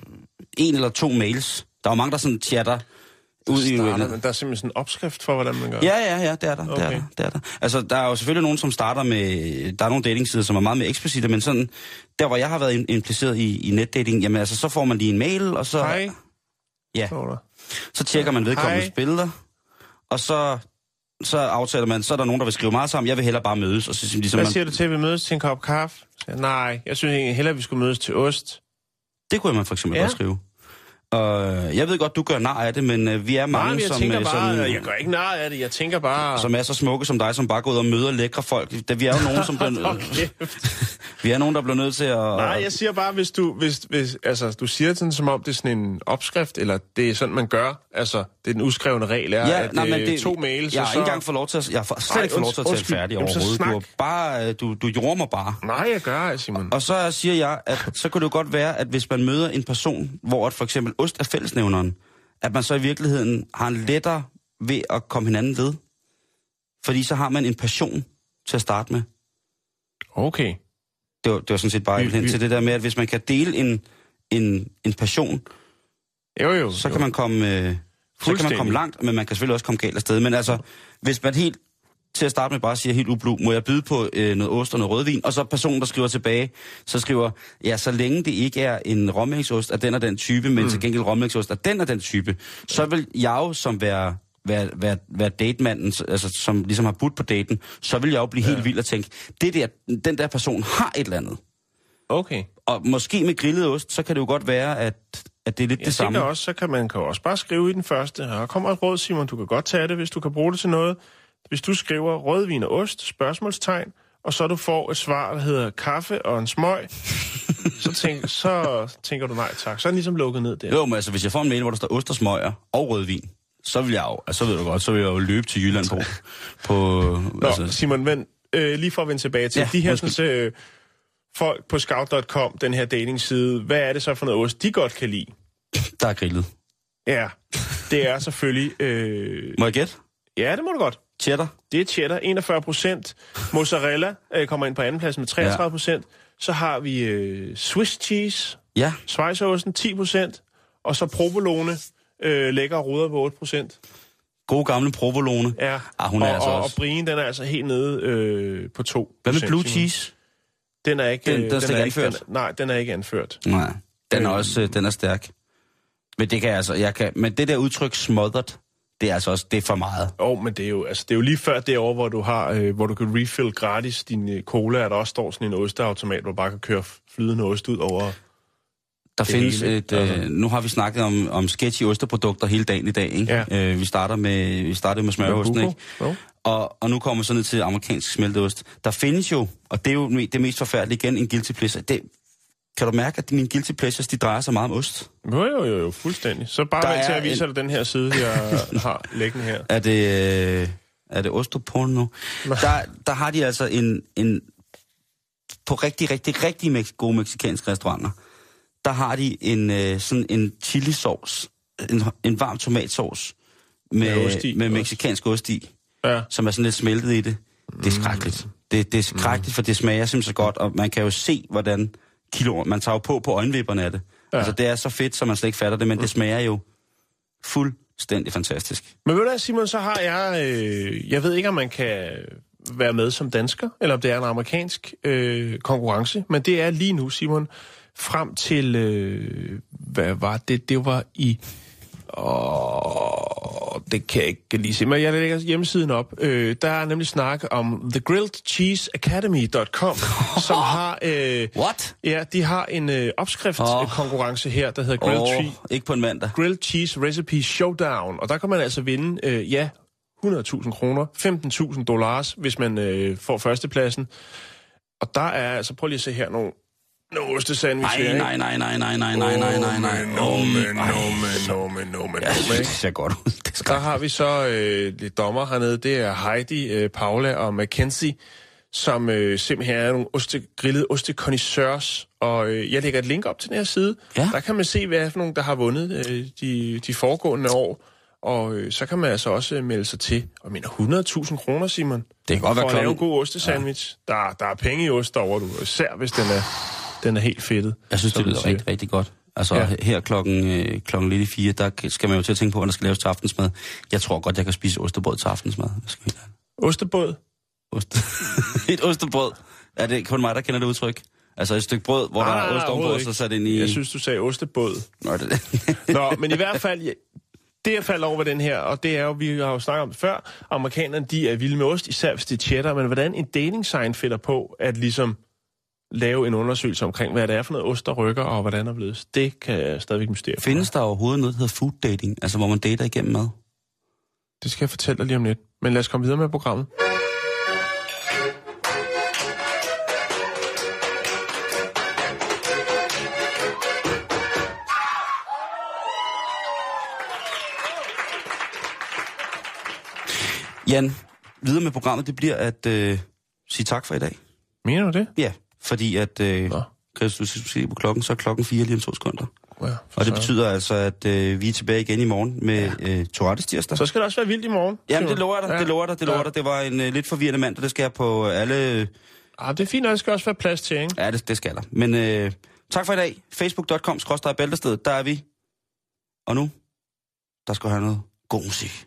[SPEAKER 5] en eller to mails. Der er jo mange, der sådan chatter ud i...
[SPEAKER 6] Starter, men der er simpelthen sådan en opskrift for, hvordan man gør.
[SPEAKER 5] Ja, ja, ja, det er der. Okay. Det, er der det er der. Altså, der er jo selvfølgelig nogen, som starter med... Der er nogle datingsider, som er meget mere eksplicite, men sådan... Der, hvor jeg har været im- impliceret i, i netdating, jamen altså, så får man lige en mail, og så...
[SPEAKER 6] Hej,
[SPEAKER 5] Ja, så tjekker man vedkommendes
[SPEAKER 6] Hej.
[SPEAKER 5] billeder, og så, så aftaler man, så er der nogen, der vil skrive meget sammen, jeg vil hellere bare mødes, og så ligesom
[SPEAKER 6] Hvad
[SPEAKER 5] man,
[SPEAKER 6] siger du til, at vi mødes til en kop kaffe? Jeg, Nej, jeg synes egentlig hellere, at vi skulle mødes til ost.
[SPEAKER 5] det kunne man for eksempel
[SPEAKER 6] Ja.
[SPEAKER 5] godt skrive. Og øh, jeg ved godt, du gør nar af det, men øh, vi er mange,
[SPEAKER 6] Nej, jeg
[SPEAKER 5] som, øh,
[SPEAKER 6] bare,
[SPEAKER 5] som,
[SPEAKER 6] jeg gør ikke nej af det, jeg tænker bare...
[SPEAKER 5] som er så smukke som dig, som bare går ud og møder lækre folk. Da vi er jo nogen, som bliver,
[SPEAKER 6] Okay.
[SPEAKER 5] vi er nogen, der bliver nødt til at...
[SPEAKER 6] Nej, jeg siger bare, hvis du, hvis, hvis, altså, du siger det sådan, som om det er sådan en opskrift, eller det er sådan, man gør. Altså, det er den uskrevne regel, er,
[SPEAKER 5] Ja,
[SPEAKER 6] at
[SPEAKER 5] nej, men
[SPEAKER 6] øh,
[SPEAKER 5] det,
[SPEAKER 6] to mails,
[SPEAKER 5] jeg
[SPEAKER 6] og
[SPEAKER 5] har
[SPEAKER 6] så...
[SPEAKER 5] ikke engang fået lov til at, jeg har slet
[SPEAKER 6] Ej,
[SPEAKER 5] ikke fået lov til at tale færdig
[SPEAKER 6] Jamen,
[SPEAKER 5] overhovedet. Du, bare, du, du jorder mig bare.
[SPEAKER 6] Nej, jeg gør Simon.
[SPEAKER 5] Og så siger jeg, at så kunne det jo godt være, at hvis man møder en person, hvor at for eksempel ost er fællesnævneren, at man så i virkeligheden har en lettere ved at komme hinanden ved. Fordi så har man en passion til at starte med.
[SPEAKER 6] Okay.
[SPEAKER 5] Det var, det var sådan set bare
[SPEAKER 6] Vi-
[SPEAKER 5] hen
[SPEAKER 6] vi-
[SPEAKER 5] til det der med, at hvis man kan dele en, en, en passion,
[SPEAKER 6] Jo, jo.
[SPEAKER 5] så
[SPEAKER 6] jo.
[SPEAKER 5] kan man komme... Øh, så kan man komme langt, men man kan selvfølgelig også komme galt afsted. Men altså, hvis man helt til at starte med bare siger helt ublu, må jeg byde på øh, noget ost og noget rødvin? Og så personen, der skriver tilbage, så skriver, ja, så længe det ikke er en rommælksost af den og den type, men mm. til gengæld rommælksost af den og den type, så vil jeg jo som være være, være, være datemanden, altså, som ligesom har budt på daten, så vil jeg jo blive ja. helt vild og tænke, det der, den der person har et eller andet.
[SPEAKER 6] Okay.
[SPEAKER 5] Og måske med grillet ost, så kan det jo godt være, at, at det er lidt
[SPEAKER 6] Jeg
[SPEAKER 5] det samme.
[SPEAKER 6] tænker også, så kan man kan også bare skrive i den første. Her kommer et råd, Simon. Du kan godt tage det, hvis du kan bruge det til noget. Hvis du skriver rødvin og ost, spørgsmålstegn, og så du får et svar, der hedder kaffe og en smøg, så, tænk, så tænker du nej tak. Så er den ligesom lukket ned der.
[SPEAKER 5] Jo, men altså, hvis jeg får en mail, hvor der står ost og smøger og rødvin, så vil jeg jo, altså, så ved du godt, så vil jeg jo løbe til Jylland på, på
[SPEAKER 6] Nå,
[SPEAKER 5] altså,
[SPEAKER 6] Simon, men øh, lige for at vende tilbage til
[SPEAKER 5] Ja,
[SPEAKER 6] de her
[SPEAKER 5] undskyld.
[SPEAKER 6] sådan, øh, folk på scout.com, den her datingside, hvad er det så for noget ost, de godt kan lide?
[SPEAKER 5] der er grillet.
[SPEAKER 6] Ja, det er selvfølgelig... Øh,
[SPEAKER 5] Må jeg gætte?
[SPEAKER 6] Ja, det må du godt.
[SPEAKER 5] Cheddar?
[SPEAKER 6] Det er cheddar, 41 procent. Mozzarella øh, kommer ind på anden plads med 33 procent. Så har vi øh, Swiss cheese,
[SPEAKER 5] Ja,
[SPEAKER 6] Schweizerosten 10 procent. Og så provolone, øh, lækker ruder på 8 procent.
[SPEAKER 5] gode gamle provolone.
[SPEAKER 6] Ja.
[SPEAKER 5] Ah, hun er
[SPEAKER 6] og,
[SPEAKER 5] altså
[SPEAKER 6] og,
[SPEAKER 5] også-
[SPEAKER 6] og brien, den er altså helt nede øh, på 2
[SPEAKER 5] Hvad med blue cheese?
[SPEAKER 6] Den er ikke,
[SPEAKER 5] Den-
[SPEAKER 6] øh,
[SPEAKER 5] den er slet ikke anført?
[SPEAKER 6] Den, nej, den er ikke anført.
[SPEAKER 5] Nej, den er
[SPEAKER 6] Øh.
[SPEAKER 5] også, øh, den er stærk. Men det kan jeg altså, jeg kan, men det der udtryk smothered, det er altså også, det er for meget.
[SPEAKER 6] Åh, oh, men det er, jo, altså, det er jo lige før derovre, hvor du har, øh, hvor du kan refill gratis din øh, cola, at der også står sådan en osteautomat, hvor du bare kan køre flydende ost ud over.
[SPEAKER 5] Der findes
[SPEAKER 6] hele,
[SPEAKER 5] et, øh,
[SPEAKER 6] altså.
[SPEAKER 5] nu har vi snakket om, om sketchy osteprodukter hele dagen i dag, ikke?
[SPEAKER 6] Ja.
[SPEAKER 5] Øh, vi starter med, vi startede med smørosten, ikke?
[SPEAKER 6] Jo.
[SPEAKER 5] Og, og nu kommer så ned til amerikansk smelteost. Der findes jo, og det er jo det mest forfærdelige igen, en guilty pleasure. Det, kan du mærke, at mine guilty pleasures, de drejer sig meget om ost?
[SPEAKER 6] Jo, jo, jo, jo, fuldstændig. Så bare vent til at vise
[SPEAKER 5] en-
[SPEAKER 6] dig den her side, jeg har liggende her.
[SPEAKER 5] Er det, øh, er det ostoporno? Der, der har de altså en, en... På rigtig, rigtig, rigtig mex- gode meksikanske restauranter, der har de en øh, sådan en chili sauce, en, en varm tomatsauce med,
[SPEAKER 6] Med ost i
[SPEAKER 5] med meksikansk ost i,
[SPEAKER 6] Ja.
[SPEAKER 5] som er sådan lidt smeltet i det. Det er skrækkeligt. Det, det er skrækkeligt, for det smager simpelthen så godt, og man kan jo se, hvordan kilo, man tager jo på på øjenvipperne af det. Ja. Altså, det er så fedt, så man slet ikke fatter det, men det smager jo fuldstændig fantastisk.
[SPEAKER 6] Men ved du Simon, så har jeg... Øh, jeg ved ikke, om man kan være med som dansker, eller om det er en amerikansk øh, konkurrence, men det er lige nu, Simon, frem til... Øh, hvad var det? Det var i... Åh, det kan jeg ikke lige se, men jeg lægger hjemmesiden op. Øh, der er nemlig snak om thegrilledcheeseacademy.com, som har... Øh,
[SPEAKER 5] What?
[SPEAKER 6] ja, de har en øh, opskriftskonkurrence her, der hedder Grilled Tree
[SPEAKER 5] ikke på en mandag.
[SPEAKER 6] Grilled Cheese Recipe Showdown. Og der kan man altså vinde, øh, ja, 100.000 kroner, 15.000 dollars, hvis man øh, får førstepladsen. Og der er altså, prøv lige at se her, nogle, nogle ostesandwich
[SPEAKER 5] Nej, nej, nej, nej, nej, nej, nej, nej, nej, nej.
[SPEAKER 6] No,
[SPEAKER 5] Åh,
[SPEAKER 6] men, no, men, no, men,
[SPEAKER 5] det ser godt ud. Det er
[SPEAKER 6] Der har vi så øh, lidt dommer hernede. Det er Heidi, øh, Paula og Mackenzie, som øh, simpelthen er nogle oste, grillede ostekondisseurs. Og øh, jeg lægger et link op til den her side.
[SPEAKER 5] Ja.
[SPEAKER 6] Der kan man se, hvad for nogen, der har vundet øh, de, de foregående år. Og øh, så kan man altså også øh, melde sig til. Og mener 100.000 kroner, Simon.
[SPEAKER 5] Det kan godt være
[SPEAKER 6] For at lave en god ostesandwich. Ja. Der, der er penge i ost derovre, du. Især hvis den er, den er helt fedtet.
[SPEAKER 5] Jeg synes, det lyder rigtig, rigtig godt. Altså
[SPEAKER 6] Ja.
[SPEAKER 5] her klokken, øh, klokken lidt i fire, der skal man jo til at tænke på, hvad der skal laves til aftensmad. Jeg tror godt, jeg kan spise ostebrød til aftensmad. Jeg skal.
[SPEAKER 6] Ostebåd.
[SPEAKER 5] Ost. et ostebrød. Er det kun mig, der kender det udtryk? Altså et stykke brød, hvor
[SPEAKER 6] Nej,
[SPEAKER 5] der er ost ovenpå, og så sat ind i...
[SPEAKER 6] Jeg synes, du sagde ostebåd.
[SPEAKER 5] Nå, det.
[SPEAKER 6] Nå, men i hvert fald, ja, det jeg faldt over den her, og det er jo, vi har jo snakket om det før, amerikanerne, de er vilde med ost, især hvis det er cheddar, men hvordan en dating sign finder på at ligesom lave en undersøgelse omkring, hvad det er for noget ost, der rykker, og hvordan der blevet, det kan jeg stadigvæk mystere.
[SPEAKER 5] Findes der overhovedet noget, der hedder food dating? Altså hvor man dater igennem mad?
[SPEAKER 6] Det skal jeg fortælle dig lige om lidt. Men lad os komme videre med programmet.
[SPEAKER 5] Jan, videre med programmet, det bliver at øh, sige tak for i dag.
[SPEAKER 6] Mener du det?
[SPEAKER 5] Ja, fordi at... Øh. Chris, du skal se på klokken, så er klokken fire lige om to sekunder.
[SPEAKER 6] Ja,
[SPEAKER 5] Og det betyder altså, at øh, vi er tilbage igen i morgen med ja. øh, Tourettes tirsdag.
[SPEAKER 6] Så skal det også være vildt i morgen.
[SPEAKER 5] Jamen, det lover jeg dig, det lover dig, det lover jeg dig. Det var en øh, lidt forvirrende mand, og det skal jeg på alle...
[SPEAKER 6] Ah, det er fint, og der skal også være plads til, ikke?
[SPEAKER 5] Ja, det, det skal der. Men øh, tak for i dag. Facebook.com, bæltested, der er vi. Og nu, der skal du have noget god musik.